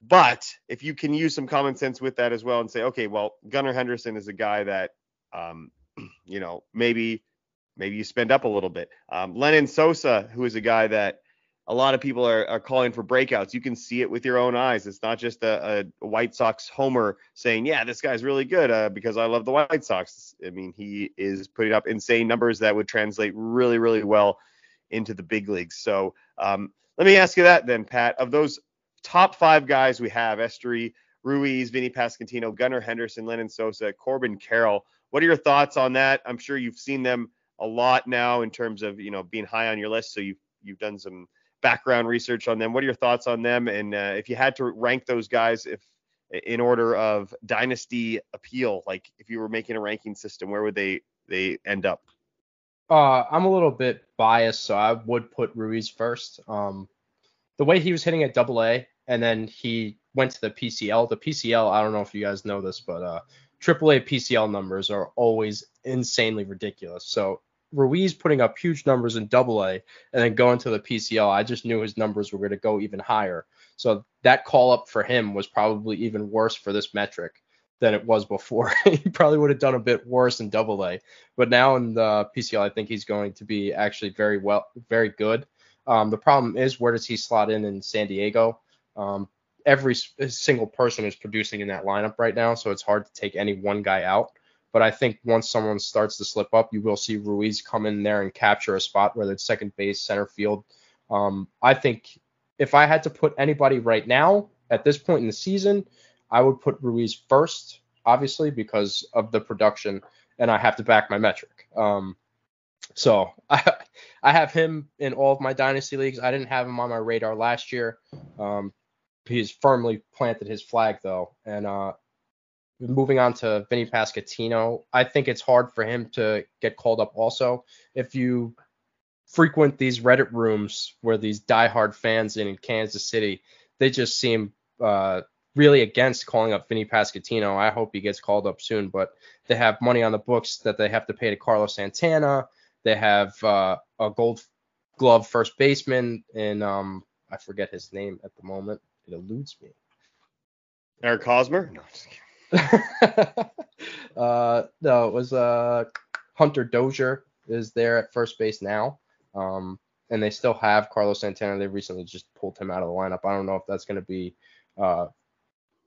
But if you can use some common sense with that as well and say, okay, well, Gunnar Henderson is a guy that, um, you know, maybe maybe you spend up a little bit. Um, Lenyn Sosa, who is a guy that a lot of people are, are calling for breakouts. You can see it with your own eyes. It's not just a, a White Sox homer saying, yeah, this guy's really good uh, because I love the White Sox. I mean, he is putting up insane numbers that would translate really, really well into the big leagues. So um, let me ask you that then, Pat. Of those top five guys we have, Esteury, Ruiz, Vinnie Pasquantino, Gunnar Henderson, Lenyn Sosa, Corbin Carroll. What are your thoughts on that? I'm sure you've seen them a lot now in terms of you know being high on your list, so you've you've done some background research on them. What are your thoughts on them? And uh, if you had to rank those guys, if in order of dynasty appeal, like if you were making a ranking system, where would they they end up? Uh, I'm a little bit biased, so I would put Ruiz first. Um, the way he was hitting at Double A, and then he went to the PCL. The PCL, I don't know if you guys know this, but uh, AAA PCL numbers are always insanely ridiculous. So Ruiz putting up huge numbers in Double A, and then going to the PCL, I just knew his numbers were going to go even higher. So that call up for him was probably even worse for this metric than it was before. he probably would have done a bit worse in Double A, but now in the PCL, I think he's going to be actually very well, very good. Um, the problem is where does he slot in in San Diego? Um, every single person is producing in that lineup right now, so it's hard to take any one guy out. But I think once someone starts to slip up, you will see Ruiz come in there and capture a spot, whether it's second base, center field. Um, I think if I had to put anybody right now at this point in the season, I would put Ruiz first, obviously because of the production, and I have to back my metric. Um, so I, I have him in all of my dynasty leagues. I didn't have him on my radar last year. Um, he's firmly planted his flag though, and uh, moving on to Vinnie Pasquantino, I think it's hard for him to get called up. Also, if you frequent these Reddit rooms where these diehard fans in Kansas City, they just seem uh, really against calling up Vinnie Pasquantino. I hope he gets called up soon, but they have money on the books that they have to pay to Carlos Santana. They have uh, a Gold Glove first baseman, and um, I forget his name at the moment. It eludes me. Eric Hosmer? No. uh, no, it was uh, Hunter Dozier is there at first base now. Um, and they still have Carlos Santana. They recently just pulled him out of the lineup. I don't know if that's going to be uh,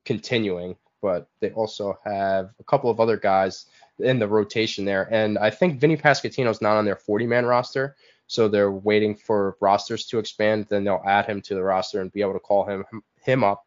continuing, but they also have a couple of other guys in the rotation there. And I think Vinnie Pasquantino's not on their 40 man roster. So they're waiting for rosters to expand. Then they'll add him to the roster and be able to call him him up.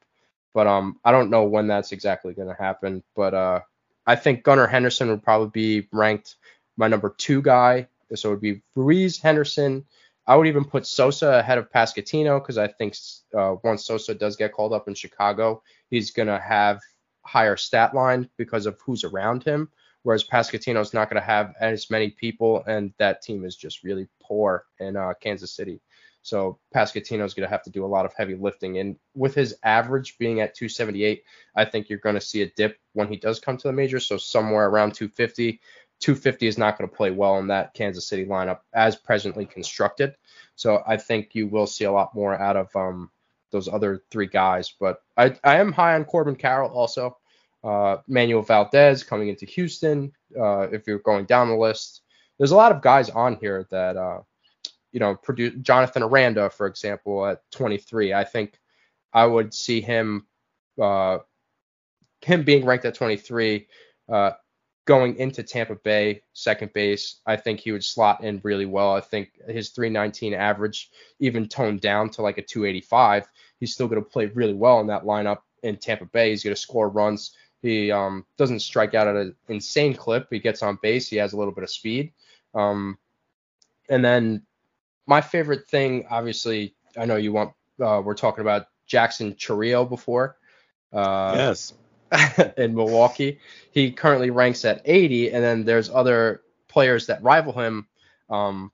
But um, I don't know when that's exactly going to happen. But uh, I think Gunnar Henderson would probably be ranked my number two guy. So it would be Ruiz, Henderson. I would even put Sosa ahead of Pasquantino because I think uh, once Sosa does get called up in Chicago, he's going to have higher stat line because of who's around him. Whereas Pasquantino's not going to have as many people, and that team is just really poor in uh, Kansas City. So Pasquantino's going to have to do a lot of heavy lifting. And with his average being at 278, I think you're going to see a dip when he does come to the major. So somewhere around 250. 250 is not going to play well in that Kansas City lineup as presently constructed. So I think you will see a lot more out of um, those other three guys. But I, I am high on Corbin Carroll also. Uh, Manuel Valdez coming into Houston. Uh, if you're going down the list, there's a lot of guys on here that uh, you know produce. Jonathan Aranda, for example, at 23. I think I would see him uh, him being ranked at 23. Uh, going into Tampa Bay, second base, I think he would slot in really well. I think his 319 average, even toned down to like a 285, he's still going to play really well in that lineup in Tampa Bay. He's going to score runs. He um, doesn't strike out at an insane clip. He gets on base. He has a little bit of speed. Um, and then my favorite thing, obviously, I know you want. Uh, we're talking about Jackson Chourio before. Uh, yes. in Milwaukee. He currently ranks at 80, and then there's other players that rival him, um,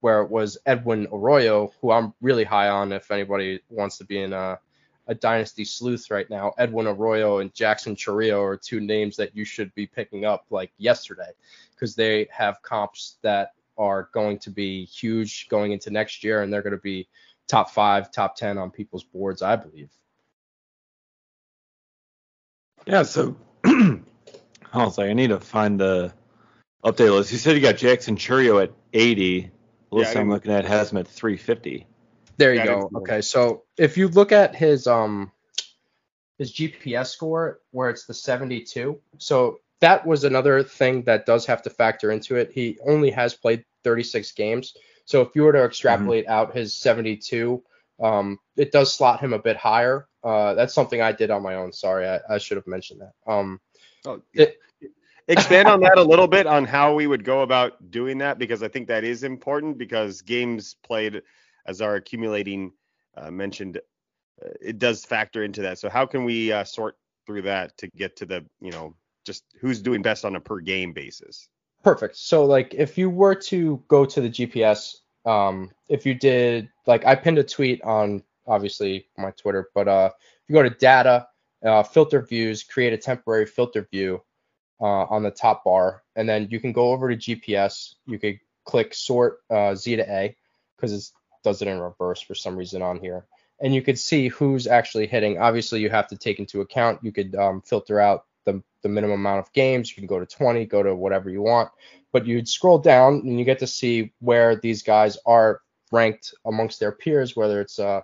where it was Edwin Arroyo, who I'm really high on if anybody wants to be in a, a dynasty sleuth right now. Edwin Arroyo and Jackson Chourio are two names that you should be picking up like yesterday because they have comps that are going to be huge going into next year, and they're going to be top five, top 10 on people's boards, I believe. Yeah, so I was like, I need to find the update list. You said you got Jackson Chourio at 80. The list Yeah, I I'm looking at has him at 350. There you Yeah, go. Okay, so if you look at his um his GPS score where it's the 72, so that was another thing that does have to factor into it. He only has played 36 games, so if you were to extrapolate out his 72, um, it does slot him a bit higher. Uh, that's something I did on my own. Sorry, I, I should have mentioned that. Um, Oh, It- expand on that a little bit on how we would go about doing that because I think that is important because games played as our accumulating uh, mentioned uh, it does factor into that. So how can we uh, sort through that to get to the you know just who's doing best on a per game basis? Perfect. So like if you were to go to the GPS, um, if you did like I pinned a tweet on obviously my Twitter, but uh, if you go to data, uh, filter views, create a temporary filter view uh, on the top bar, and then you can go over to GPS. You could click sort uh, Z to A because it does it in reverse for some reason on here, and you could see who's actually hitting. Obviously, you have to take into account. You could um, filter out the, the minimum amount of games. You can go to 20, go to whatever you want, but you'd scroll down and you get to see where these guys are ranked amongst their peers, whether it's uh,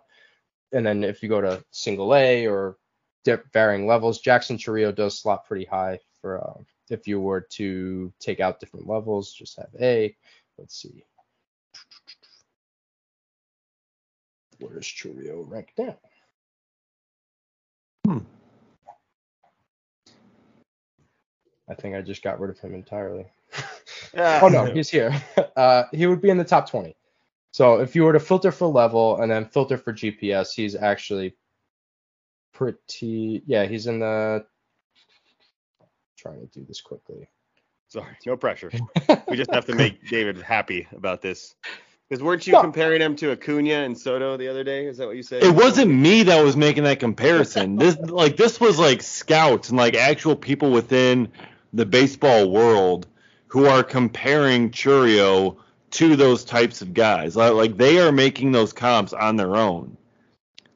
and then if you go to single A or varying levels, Jackson Chourio does slot pretty high for uh, if you were to take out different levels, just have A. Let's see. Where is Chourio ranked now? Hmm. I think I just got rid of him entirely. Yeah. oh no, he's here. Uh, he would be in the top 20. So if you were to filter for level and then filter for GPS, he's actually pretty. Yeah, he's in the. Trying to do this quickly. Sorry, no pressure. We just have to make David happy about this. Because weren't you No. comparing him to Acuna and Soto the other day? Is that what you said? It wasn't me that was making that comparison. This like this was like scouts and like actual people within the baseball world who are comparing Chourio to those types of guys. Like, they are making those comps on their own.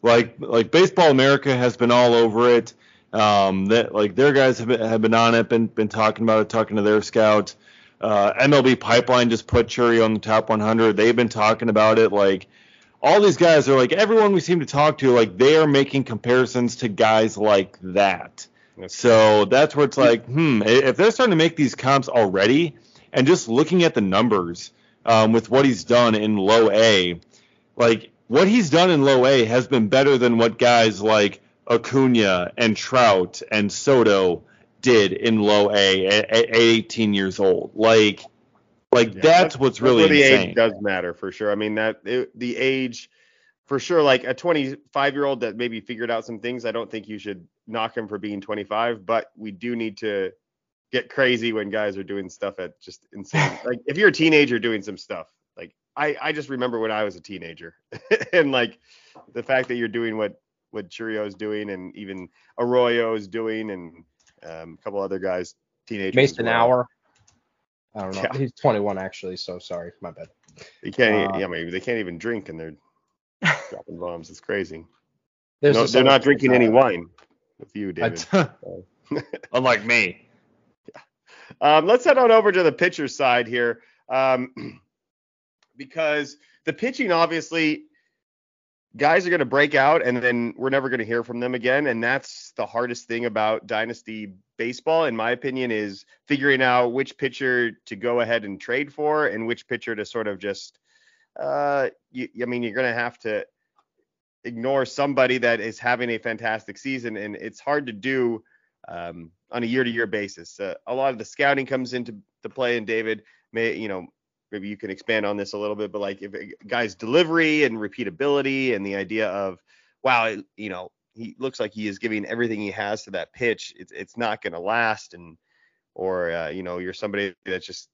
Like like Baseball America has been all over it. Um, that like their guys have been, have been on it, been been talking about it, talking to their scouts. Uh, MLB Pipeline just put Chourio on the top 100. They've been talking about it. Like all these guys are like everyone we seem to talk to, like they are making comparisons to guys like that. That's- So that's where it's like, hmm, if they're starting to make these comps already, and just looking at the numbers um, with what he's done in low A, like what he's done in low A has been better than what guys like Acuna and Trout and Soto did in low A at, at 18 years old. Like, like Yeah, that's, what's really where the insane. age does matter for sure. I mean that it, the age for sure like a 25 year old that maybe figured out some things, I don't think you should knock him for being 25, but we do need to get crazy when guys are doing stuff at just insane. like if you're a teenager doing some stuff, like I I just remember when I was a teenager and like the fact that you're doing what what Chourio's doing and even Arroyo's doing and um, a couple other guys teenagers as Mason well. Auer. I don't know. Yeah. He's 21 actually, so sorry, my bad. They can't. Uh, yeah, maybe they can't even drink, and they're dropping bombs. It's crazy. There's No, this they're not drinking any wine with you, I David. t- Unlike me. Um, let's head on over to the pitcher side here, um, because the pitching obviously guys are going to break out and then we're never going to hear from them again and that's the hardest thing about dynasty baseball in my opinion is figuring out which pitcher to go ahead and trade for and which pitcher to sort of just uh you, i mean you're going to have to ignore somebody that is having a fantastic season and it's hard to do um, on a year-to-year basis. Uh, a lot of the scouting comes into the play and david may you know maybe you can expand on this a little bit, but like if a guy's delivery and repeatability and the idea of, wow, you know, he looks like he is giving everything he has to that pitch, it's it's not going to last, and or uh, you know, you're somebody that's just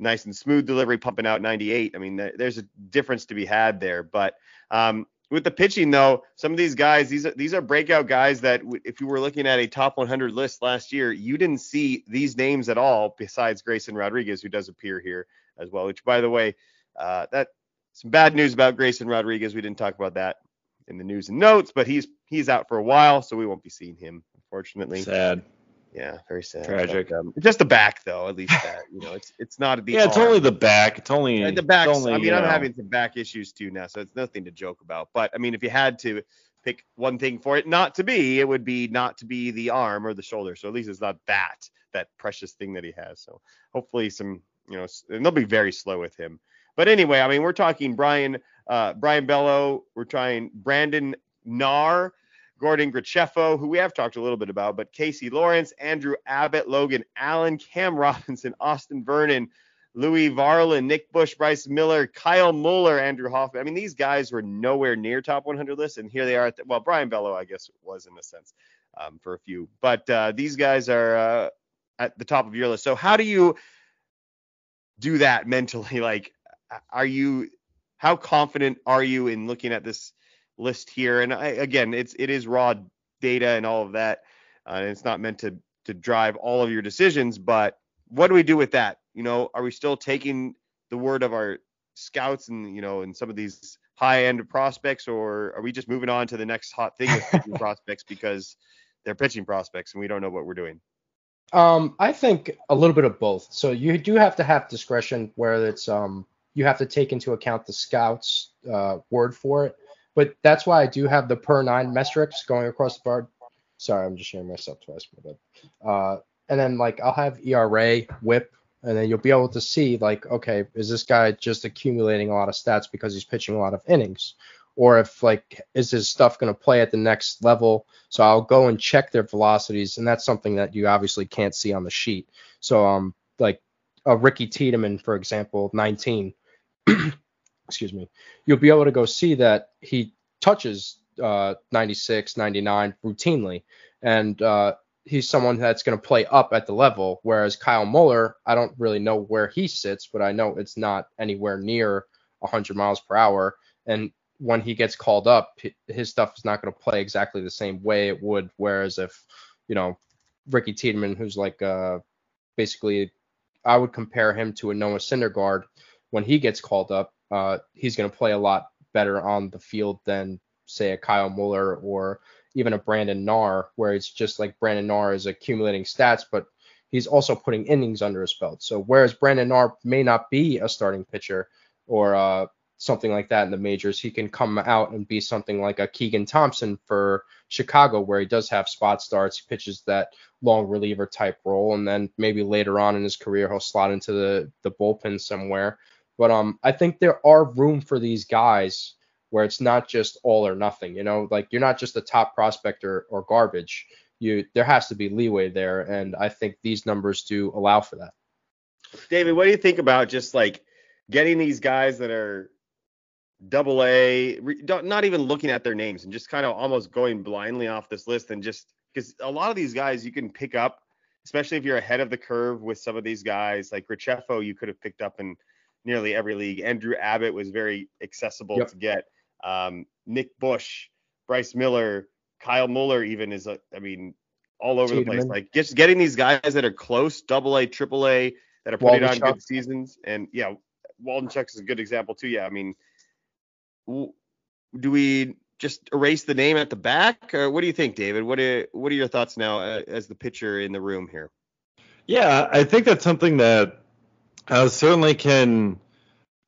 nice and smooth delivery, pumping out 98. I mean, there's a difference to be had there, but um, with the pitching though, some of these guys, these are these are breakout guys that if you were looking at a top 100 list last year, you didn't see these names at all besides Grayson Rodriguez, who does appear here as well. Which, by the way, uh, that some bad news about Grayson Rodriguez. We didn't talk about that in the news and notes, but he's he's out for a while, so we won't be seeing him, unfortunately. Sad. Yeah, very sad. Tragic. But, um, just the back though, at least that. You know, it's it's not the yeah, it's arm. only the back. It's only And the back. I mean, I'm know. having some back issues too now, so it's nothing to joke about. But I mean, if you had to pick one thing for it not to be, it would be not to be the arm or the shoulder. So at least it's not that that precious thing that he has. So hopefully some, you know, and they'll be very slow with him. But anyway, I mean, we're talking Brayan uh, Brayan Bello. We're trying Brandon Knarr. Gordon Graceffo, who we have talked a little bit about, but Casey Lawrence, Andrew Abbott, Logan Allen, Cam Robinson, Austin Vernon, Louie Varland, Nick Bush, Bryce Miller, Kyle Muller, Andrew Hoffman. I mean, these guys were nowhere near top 100 lists, and here they are. At the, well, Brayan Bello, I guess, was in a sense um, for a few, but uh, these guys are uh, at the top of your list. So how do you do that mentally? Like, are you how confident are you in looking at this list here? And I, again, it's it is raw data and all of that, uh, and it's not meant to to drive all of your decisions. But what do we do with that? You know, are we still taking the word of our scouts and you know and some of these high end prospects, or are we just moving on to the next hot thing with pitching prospects because they're pitching prospects and we don't know what we're doing? Um, I think a little bit of both. So you do have to have discretion where it's um you have to take into account the scouts uh, word for it. But that's why I do have the per nine metrics going across the board. Sorry, I'm just sharing myself twice, bad. Uh, and then like I'll have ERA, WHIP, and then you'll be able to see like, okay, is this guy just accumulating a lot of stats because he's pitching a lot of innings, or if like is his stuff going to play at the next level? So I'll go and check their velocities, and that's something that you obviously can't see on the sheet. So um like a Ricky Tiedemann, for example, 19. Excuse me. You'll be able to go see that he touches uh, 96, 99 routinely, and uh, he's someone that's going to play up at the level. Whereas Kyle Muller, I don't really know where he sits, but I know it's not anywhere near 100 miles per hour. And when he gets called up, his stuff is not going to play exactly the same way it would. Whereas if, you know, Ricky Tiedemann, who's like uh, basically, I would compare him to a Noah Syndergaard. When he gets called up, uh, he's going to play a lot better on the field than say a Kyle Muller or even a Brandon Knarr, where it's just like Brandon Knarr is accumulating stats, but he's also putting innings under his belt. So whereas Brandon Knarr may not be a starting pitcher or uh, something like that in the majors, he can come out and be something like a Keegan Thompson for Chicago, where he does have spot starts, he pitches that long reliever type role, and then maybe later on in his career he'll slot into the the bullpen somewhere. But um, I think there are room for these guys where it's not just all or nothing. You know, like you're not just a top prospect or, or garbage. You there has to be leeway there, and I think these numbers do allow for that. David, what do you think about just like getting these guys that are double A, don't- even looking at their names and just kind of almost going blindly off this list and just because a lot of these guys you can pick up, especially if you're ahead of the curve with some of these guys like Richefo, you could have picked up in nearly every league. Andrew Abbott was very accessible Yep. to get. Um, Nick Bush, Bryce Miller, Kyle Muller, even is, a, I mean, all over the place. Like just getting these guys that are close, double A, triple A, that are putting on Waldichuk. good seasons. And yeah, Waldichuk is a good example too. Yeah, I mean, w- do we just erase the name at the back, or what do you think, David? What are what are your thoughts now uh, as the pitcher in the room here? Yeah, I think that's something that uh, certainly can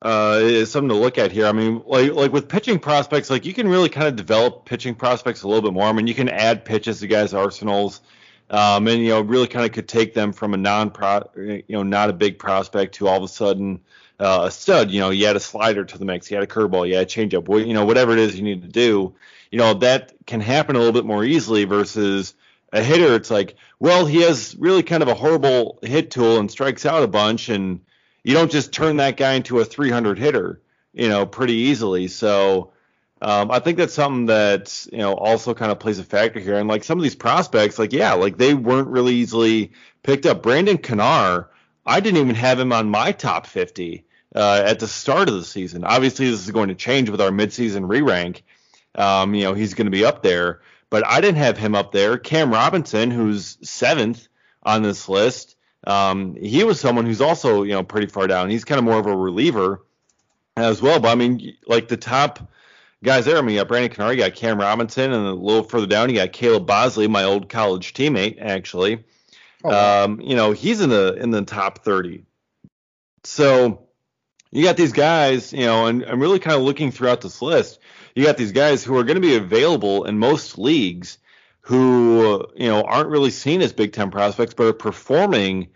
uh, is something to look at here. I mean, like like with pitching prospects, like you can really kind of develop pitching prospects a little bit more. I mean, you can add pitches to guys' arsenals, um, and you know really kind of could take them from a non-pro, you know, not a big prospect to all of a sudden uh, a stud. You know, you add a slider to the mix, you add a curveball, you add a changeup, you know, whatever it is you need to do. You know, that can happen a little bit more easily versus a hitter. It's like, well, he has really kind of a horrible hit tool and strikes out a bunch and you don't just turn that guy into a 300 hitter, you know, pretty easily. So um, I think that's something that you know also kind of plays a factor here. And like some of these prospects, like yeah, like they weren't really easily picked up. Brandon Knarr, I didn't even have him on my top 50 uh, at the start of the season. Obviously, this is going to change with our midseason re-rank. Um, you know, he's going to be up there, but I didn't have him up there. Cam Robinson, who's seventh on this list, um, he was someone who's also, you know, pretty far down. He's kind of more of a reliever as well. But I mean, like the top guys there, I mean, you got Brandon Knarr, you got Cam Robinson, and a little further down, you got Caleb Bosley, my old college teammate, actually. Oh, um, you know, he's in the in the top 30. So you got these guys, you know, and I'm really kind of looking throughout this list. You got these guys who are going to be available in most leagues who you know aren't really seen as Big Ten prospects, but are performing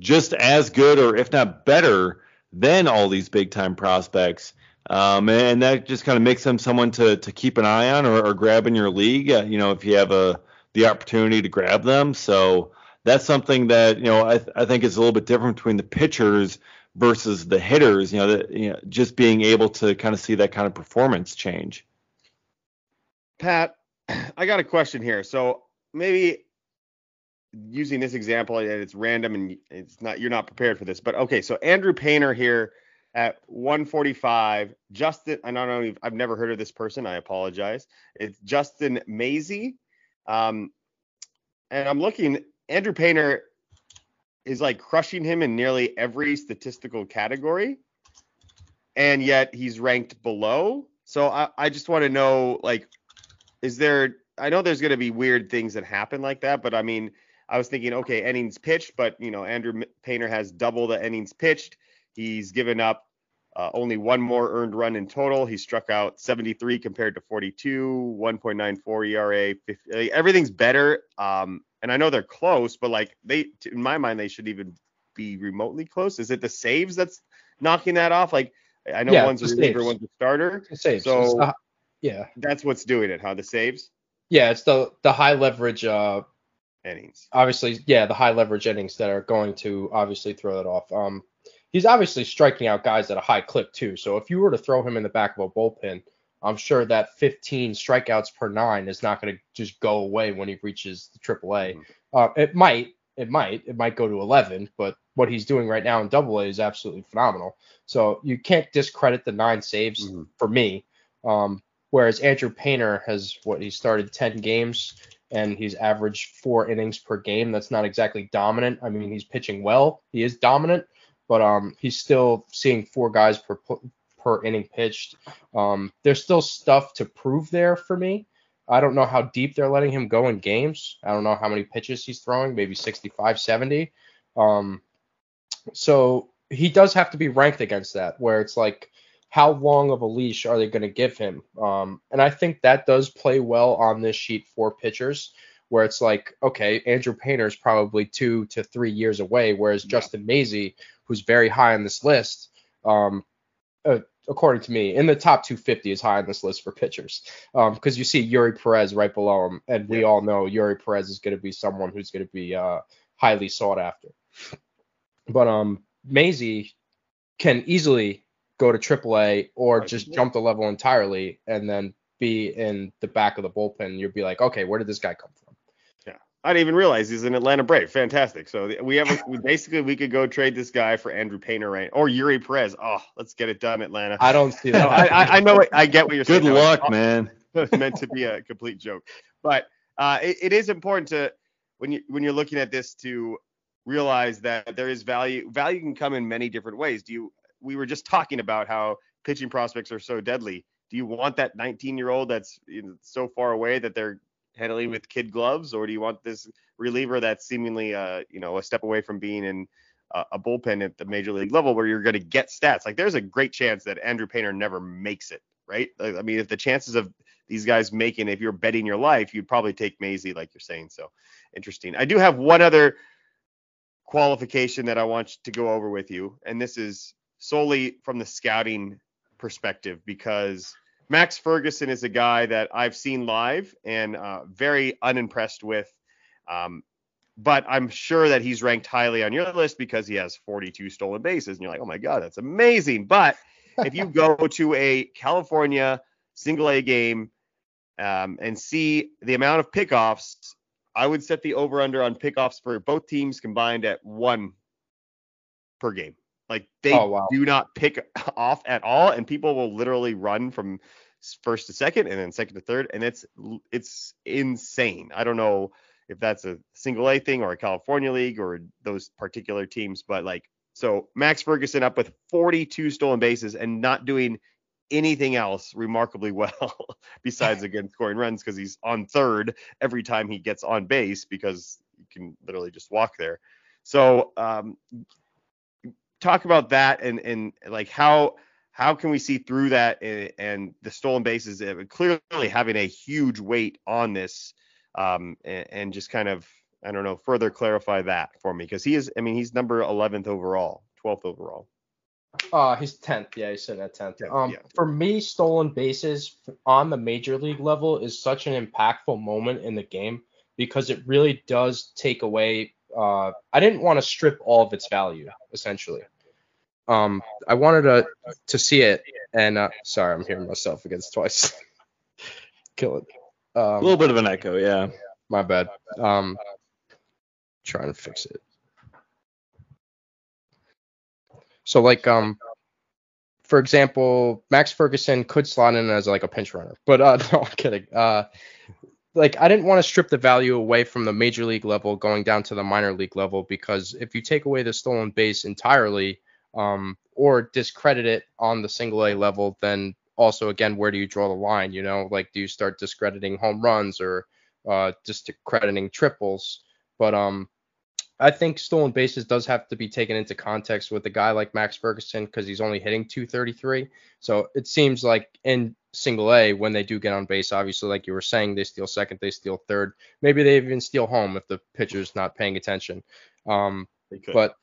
just as good or if not better than all these big time prospects. Um, and that just kind of makes them someone to to keep an eye on or, or grab in your league. Uh, you know, if you have a the opportunity to grab them. So that's something that you know I, th- I think is a little bit different between the pitchers versus the hitters. You know, that you know, just being able to kind of see that kind of performance change. Pat, I got a question here. So maybe using this example, and it's random and it's not you're not prepared for this, but okay. So Andrew Painter here at 145. Justin, I don't know. I've never heard of this person. I apologize. It's Justin Mazey. Um, and I'm looking. Andrew Painter is like crushing him in nearly every statistical category, and yet he's ranked below. So I, I just want to know like is there I know there's going to be weird things that happen like that, but I mean, I was thinking, okay, innings pitched, but you know, Andrew Painter has double the innings pitched. He's given up uh, only one more earned run in total. He struck out 73 compared to 42, 1.94 ERA. 50, everything's better. Um, and I know they're close, but like they, in my mind, they should even be remotely close. Is it the saves that's knocking that off? Like I know yeah, one's a reliever, one's a starter. saves. So yeah. That's what's doing it, huh? The saves? Yeah, it's the the high leverage uh innings. Obviously, yeah, the high leverage innings that are going to obviously throw that off. Um he's obviously striking out guys at a high clip too. So if you were to throw him in the back of a bullpen, I'm sure that 15 strikeouts per nine is not going to just go away when he reaches the AAA. Mm-hmm. Uh, it might, it might, it might go to 11, but what he's doing right now in Double A is absolutely phenomenal. So you can't discredit the nine saves mm-hmm. for me. Um, Whereas Andrew Painter has what he started 10 games and he's averaged four innings per game. That's not exactly dominant. I mean, he's pitching well. He is dominant, but um, he's still seeing four guys per per inning pitched. Um, there's still stuff to prove there for me. I don't know how deep they're letting him go in games. I don't know how many pitches he's throwing, maybe 65, 70. Um, so he does have to be ranked against that, where it's like how long of a leash are they going to give him? Um, and I think that does play well on this sheet for pitchers, where it's like, okay, Andrew Painter is probably two to three years away, whereas yeah. Justin Mazey, who's very high on this list, um, uh, according to me, in the top 250 is high on this list for pitchers. Because um, you see Eury Perez right below him, and we yeah. all know Eury Perez is going to be someone who's going to be uh, highly sought after. But um, Mazey can easily go to AAA or right. just jump the level entirely and then be in the back of the bullpen. You'll be like, okay, where did this guy come from? Yeah, I didn't even realize he's an Atlanta Brave. Fantastic. So we have a, we basically we could go trade this guy for Andrew Painter right or Eury Perez. Oh, let's get it done, Atlanta. I don't see that. no, I, I, know. What, I get what you're Good saying. Good luck, man. meant to be a complete joke, but uh, it, it is important to when you when you're looking at this to realize that there is value. Value can come in many different ways. Do you we were just talking about how pitching prospects are so deadly. Do you want that 19 year old that's so far away that they're handling with kid gloves, or do you want this reliever that's seemingly uh, you know a step away from being in a, a bullpen at the major league level where you're going to get stats. Like there's a great chance that Andrew Painter never makes it, right? Like, I mean, if the chances of these guys making, if you're betting your life, you'd probably take Maisie, like you're saying. So interesting. I do have one other qualification that I want to go over with you, and this is solely from the scouting perspective because Max Ferguson is a guy that I've seen live and uh, very unimpressed with. Um, but I'm sure that he's ranked highly on your list because he has 42 stolen bases, and you're like, oh my god, that's amazing. But if you go to a California single A game um, and see the amount of pickoffs, I would set the over under on pickoffs for both teams combined at one per game. Like they Oh, wow. do not pick off at all, and people will literally run from first to second and then second to third, and it's it's insane. I don't know if that's a single A thing or a California league or those particular teams, but like so Max Ferguson up with 42 stolen bases and not doing anything else remarkably well besides again scoring runs because he's on third every time he gets on base because you can literally just walk there. So um, talk about that and and like how how can we see through that and, and the stolen bases clearly having a huge weight on this um, and, and just kind of I don't know further clarify that for me because he is I mean he's number 11th overall 12th overall Uh, he's tenth. Yeah, he's sitting at tenth. Tenth, Um, yeah. for me, stolen bases on the major league level is such an impactful moment in the game because it really does take away. Uh, I didn't want to strip all of its value, essentially. Um, I wanted to to see it, and uh, sorry, I'm hearing myself against twice. Kill it. A Um, little bit of an echo, yeah. my bad. Um, trying to fix it. So like um, for example, Max Ferguson could slot in as like a pinch runner, but uh, no, I'm kidding. Uh, like I didn't want to strip the value away from the major league level going down to the minor league level because if you take away the stolen base entirely, um, or discredit it on the single A level, then also again, where do you draw the line? You know, like do you start discrediting home runs or uh, discrediting triples? But um, I think stolen bases does have to be taken into context with a guy like Max Ferguson because he's only hitting 233. So it seems like in single A, when they do get on base, obviously, like you were saying, they steal second, they steal third. Maybe they even steal home if the pitcher's not paying attention. Um, but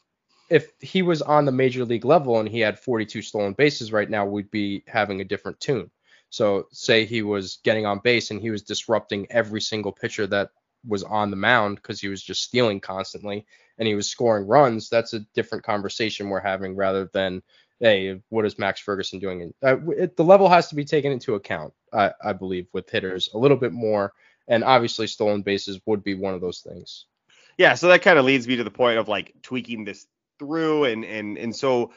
if he was on the major league level and he had 42 stolen bases right now, we'd be having a different tune. So say he was getting on base and he was disrupting every single pitcher that was on the mound because he was just stealing constantly and he was scoring runs. That's a different conversation we're having rather than hey, what is Max Ferguson doing? Uh, it, the level has to be taken into account, I, I believe, with hitters a little bit more. And obviously, stolen bases would be one of those things. yeah so that kind of leads me to the point of like tweaking this through and and and so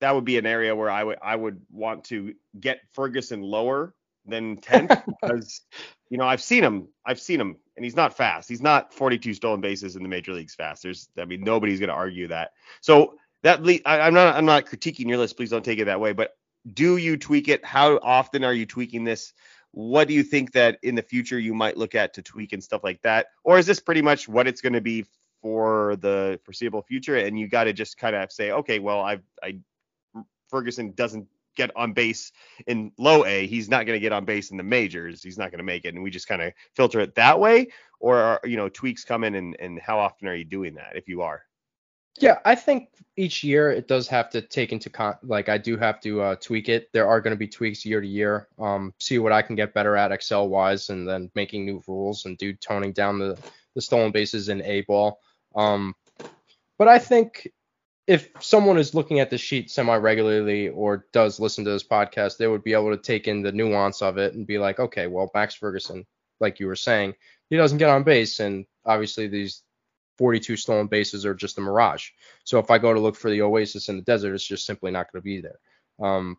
that would be an area where i would i would want to get ferguson lower than 10th because you know i've seen him i've seen him and he's not fast. He's not 42 stolen bases in the major leagues fast. There's i mean nobody's going to argue that. So that le- I, i'm not i'm not critiquing your list. Please don't take it that way. But do you tweak it? How often are you tweaking this? What do you think that in the future you might look at to tweak and stuff like that? Or is this pretty much what it's going to be for the foreseeable future and you got to just kind of say okay well i i ferguson doesn't get on base in low a he's not going to get on base in the majors he's not going to make it and we just kind of filter it that way or are you know tweaks coming and and how often are you doing that if you are Yeah, I think each year it does have to take into con like I do have to uh, tweak it. There are going to be tweaks year to year. Um, see what I can get better at Excel wise, and then making new rules and do toning down the the stolen bases in A ball. Um, but I think if someone is looking at the sheet semi regularly or does listen to this podcast, they would be able to take in the nuance of it and be like, okay, well, Max Ferguson, like you were saying, he doesn't get on base, and obviously these 42 stolen bases are just a mirage. So if I go to look for the oasis in the desert, it's just simply not going to be there. Um,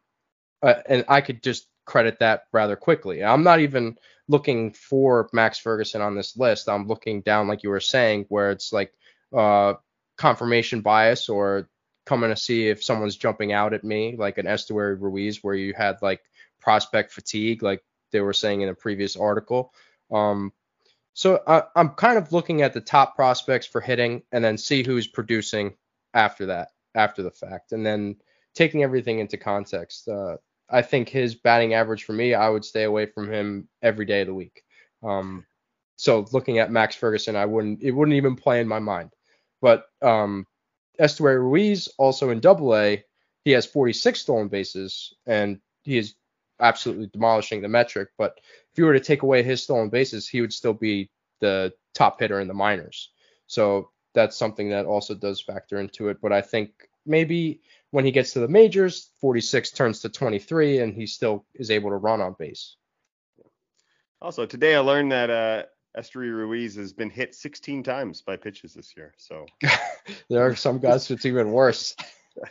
uh, and I could just credit that rather quickly. I'm not even looking for Max Ferguson on this list. I'm looking down, like you were saying, where it's like uh, confirmation bias or coming to see if someone's jumping out at me, like an Esteury Ruiz, where you had like prospect fatigue, like they were saying in a previous article. Um, so I, I'm kind of looking at the top prospects for hitting and then see who's producing after that, after the fact, and then taking everything into context. Uh, I think his batting average for me, I would stay away from him every day of the week. Um, so looking at Max Ferguson, I wouldn't it wouldn't even play in my mind. But um, Esteury Ruiz, also in Double A, he has 46 stolen bases, and he is absolutely demolishing the metric. But if you were to take away his stolen bases, he would still be the top hitter in the minors. So that's something that also does factor into it. But I think maybe when he gets to the majors, 46 turns to 23, and he still is able to run on base. Also, today I learned that uh, Esteury Ruiz has been hit 16 times by pitches this year. So there are some guys it's even worse.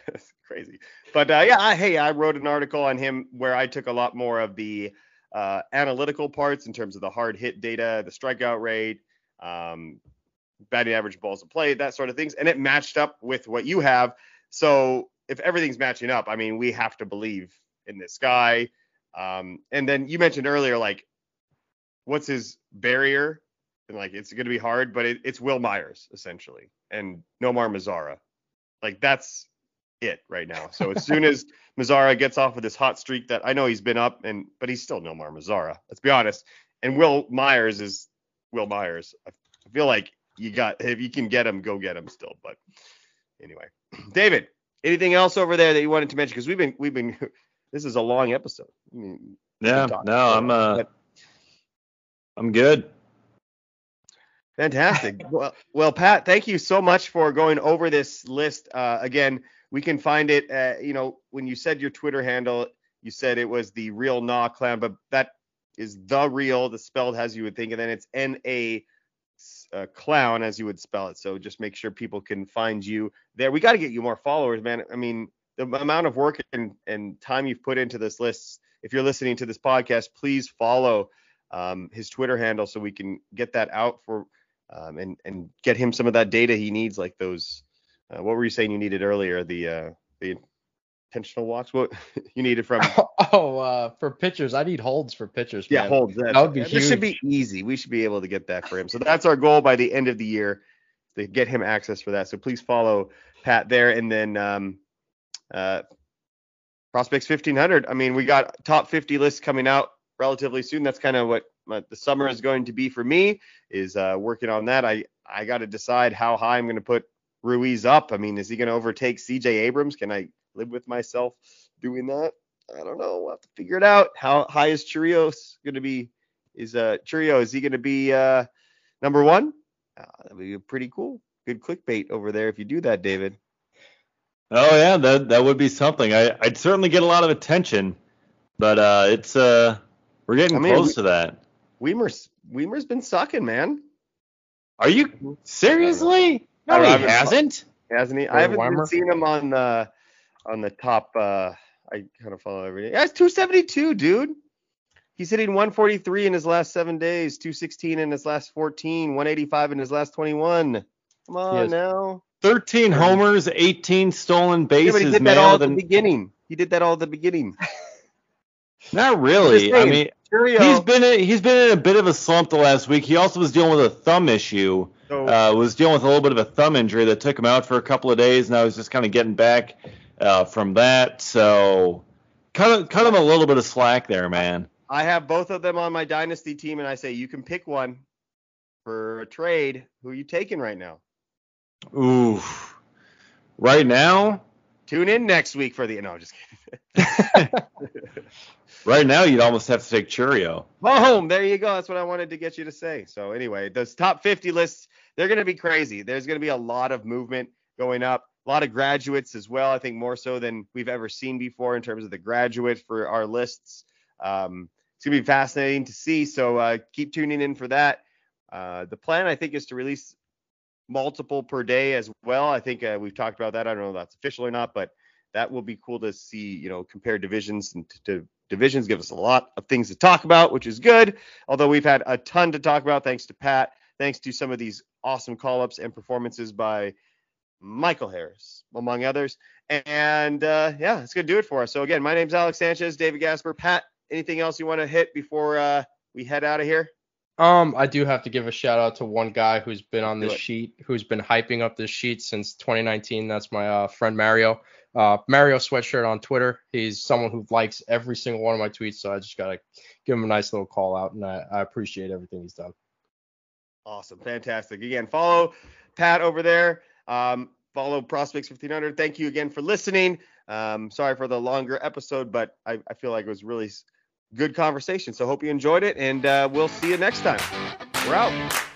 That's crazy. But uh, yeah, I, hey, I wrote an article on him where I took a lot more of the uh, analytical parts in terms of the hard hit data, the strikeout rate, um, batting average balls of play, that sort of things, and it matched up with what you have. So if everything's matching up, I mean, we have to believe in this guy. Um, and then you mentioned earlier, like, what's his barrier? And like, it's going to be hard, but it, it's Wil Myers essentially, and Nomar Mazara. Like that's it right now. So as soon as Mazara gets off of this hot streak that I know he's been up, and but he's still Nomar Mazara. Let's be honest. And Wil Myers is Wil Myers. I feel like you got if you can get him, go get him still. But anyway, David, anything else over there that you wanted to mention? Because we've been we've been this is a long episode. I mean, yeah, no, I'm uh, but, I'm good. Fantastic. well, well, Pat, thank you so much for going over this list. Uh, again, we can find it. Uh, you know, when you said your Twitter handle, you said it was the real Nah Clown, but that is the real, the spelled as you would think, and then it's N A uh, clown as you would spell it. So just make sure people can find you there. We got to get you more followers, man. I mean, the amount of work and, and time you've put into this list. If you're listening to this podcast, please follow um, his Twitter handle so we can get that out for um, and and get him some of that data he needs, like those. Uh, what were you saying you needed earlier? The uh, the intentional walks. What you needed from? oh, uh, for pitchers, I need holds for pitchers. Yeah, man. holds. That would be yeah, huge. This should be easy. We should be able to get that for him. So that's our goal by the end of the year to get him access for that. So please follow Pat there, and then um, uh, prospects 1500. I mean, we got top 50 lists coming out relatively soon. That's kind of what my, the summer is going to be for me. Is uh, working on that. I I got to decide how high I'm going to put Ruiz up. I mean, is he going to overtake C.J. Abrams? Can I live with myself doing that? I don't know. We'll have to figure it out. How high is Chourio's going to be? Is uh Chourio is he going to be uh number one? Uh, that would be pretty cool. Good clickbait over there if you do that, David. Oh yeah, that that would be something. I I'd certainly get a lot of attention, but uh it's uh we're getting I mean, close we- to that. Wiemer's Wiemer's been sucking, man. Are you seriously? No, he know, I haven't- hasn't. Hasn't he? Barry I haven't even Weimer? seen him on the on the top. uh I kind of follow every day. Yeah, it's 272, dude. He's hitting 143 in his last seven days, 216 in his last 14, 185 in his last 21. Come on is- now. 13 homers, 18 stolen Yeah, bases, but he did man. that all at with the beginning. He did that all at the beginning. Not really. Just I mean, Chourio, he's been in, he's been in a bit of a slump the last week. He also was dealing with a thumb issue. so, Uh, was dealing with a little bit of a thumb injury that took him out for a couple of days. And now he's just kind of getting back uh, from that. So cut him, cut him a little bit of slack there, man. I have both of them on my dynasty team, and I say you can pick one for a trade. Who are you taking right now? Ooh. Right now, Tune in next week for the. No, just kidding. right now you'd almost have to take Chourio. Boom! There you go. That's what I wanted to get you to say. So anyway, those top 50 lists, they're going to be crazy. There's going to be a lot of movement going up. A lot of graduates as well. I think more so than we've ever seen before in terms of the graduate for our lists. Um, it's going to be fascinating to see. So uh, keep tuning in for that. Uh, the plan, I think, is to release multiple per day as well. I think uh, we've talked about that. I don't know if that's official or not, but that will be cool to see, you know, compare divisions and to, divisions give us a lot of things to talk about, which is good. Although we've had a ton to talk about thanks to Pat, thanks to some of these awesome call ups and performances by Michael Harris, among others. And uh, yeah, it's going to do it for us. So again, my name's Alex Sanchez, David Gasper. Pat, anything else you want to hit before uh, we head out of here? Um, I do have to give a shout out to one guy who's been on this sheet, who's been hyping up this sheet since 2019. That's my uh, friend Mario. Uh, Mario Sweatshirt on Twitter. He's someone who likes every single one of my tweets, so I just gotta give him a nice little call out, and I, I appreciate everything he's done. Awesome. Fantastic. Again, follow Pat over there. Um, follow Prospects 1500. Thank you again for listening. Um, sorry for the longer episode, but I, I feel like it was really good conversation. So hope you enjoyed it, and uh, we'll see you next time. We're out.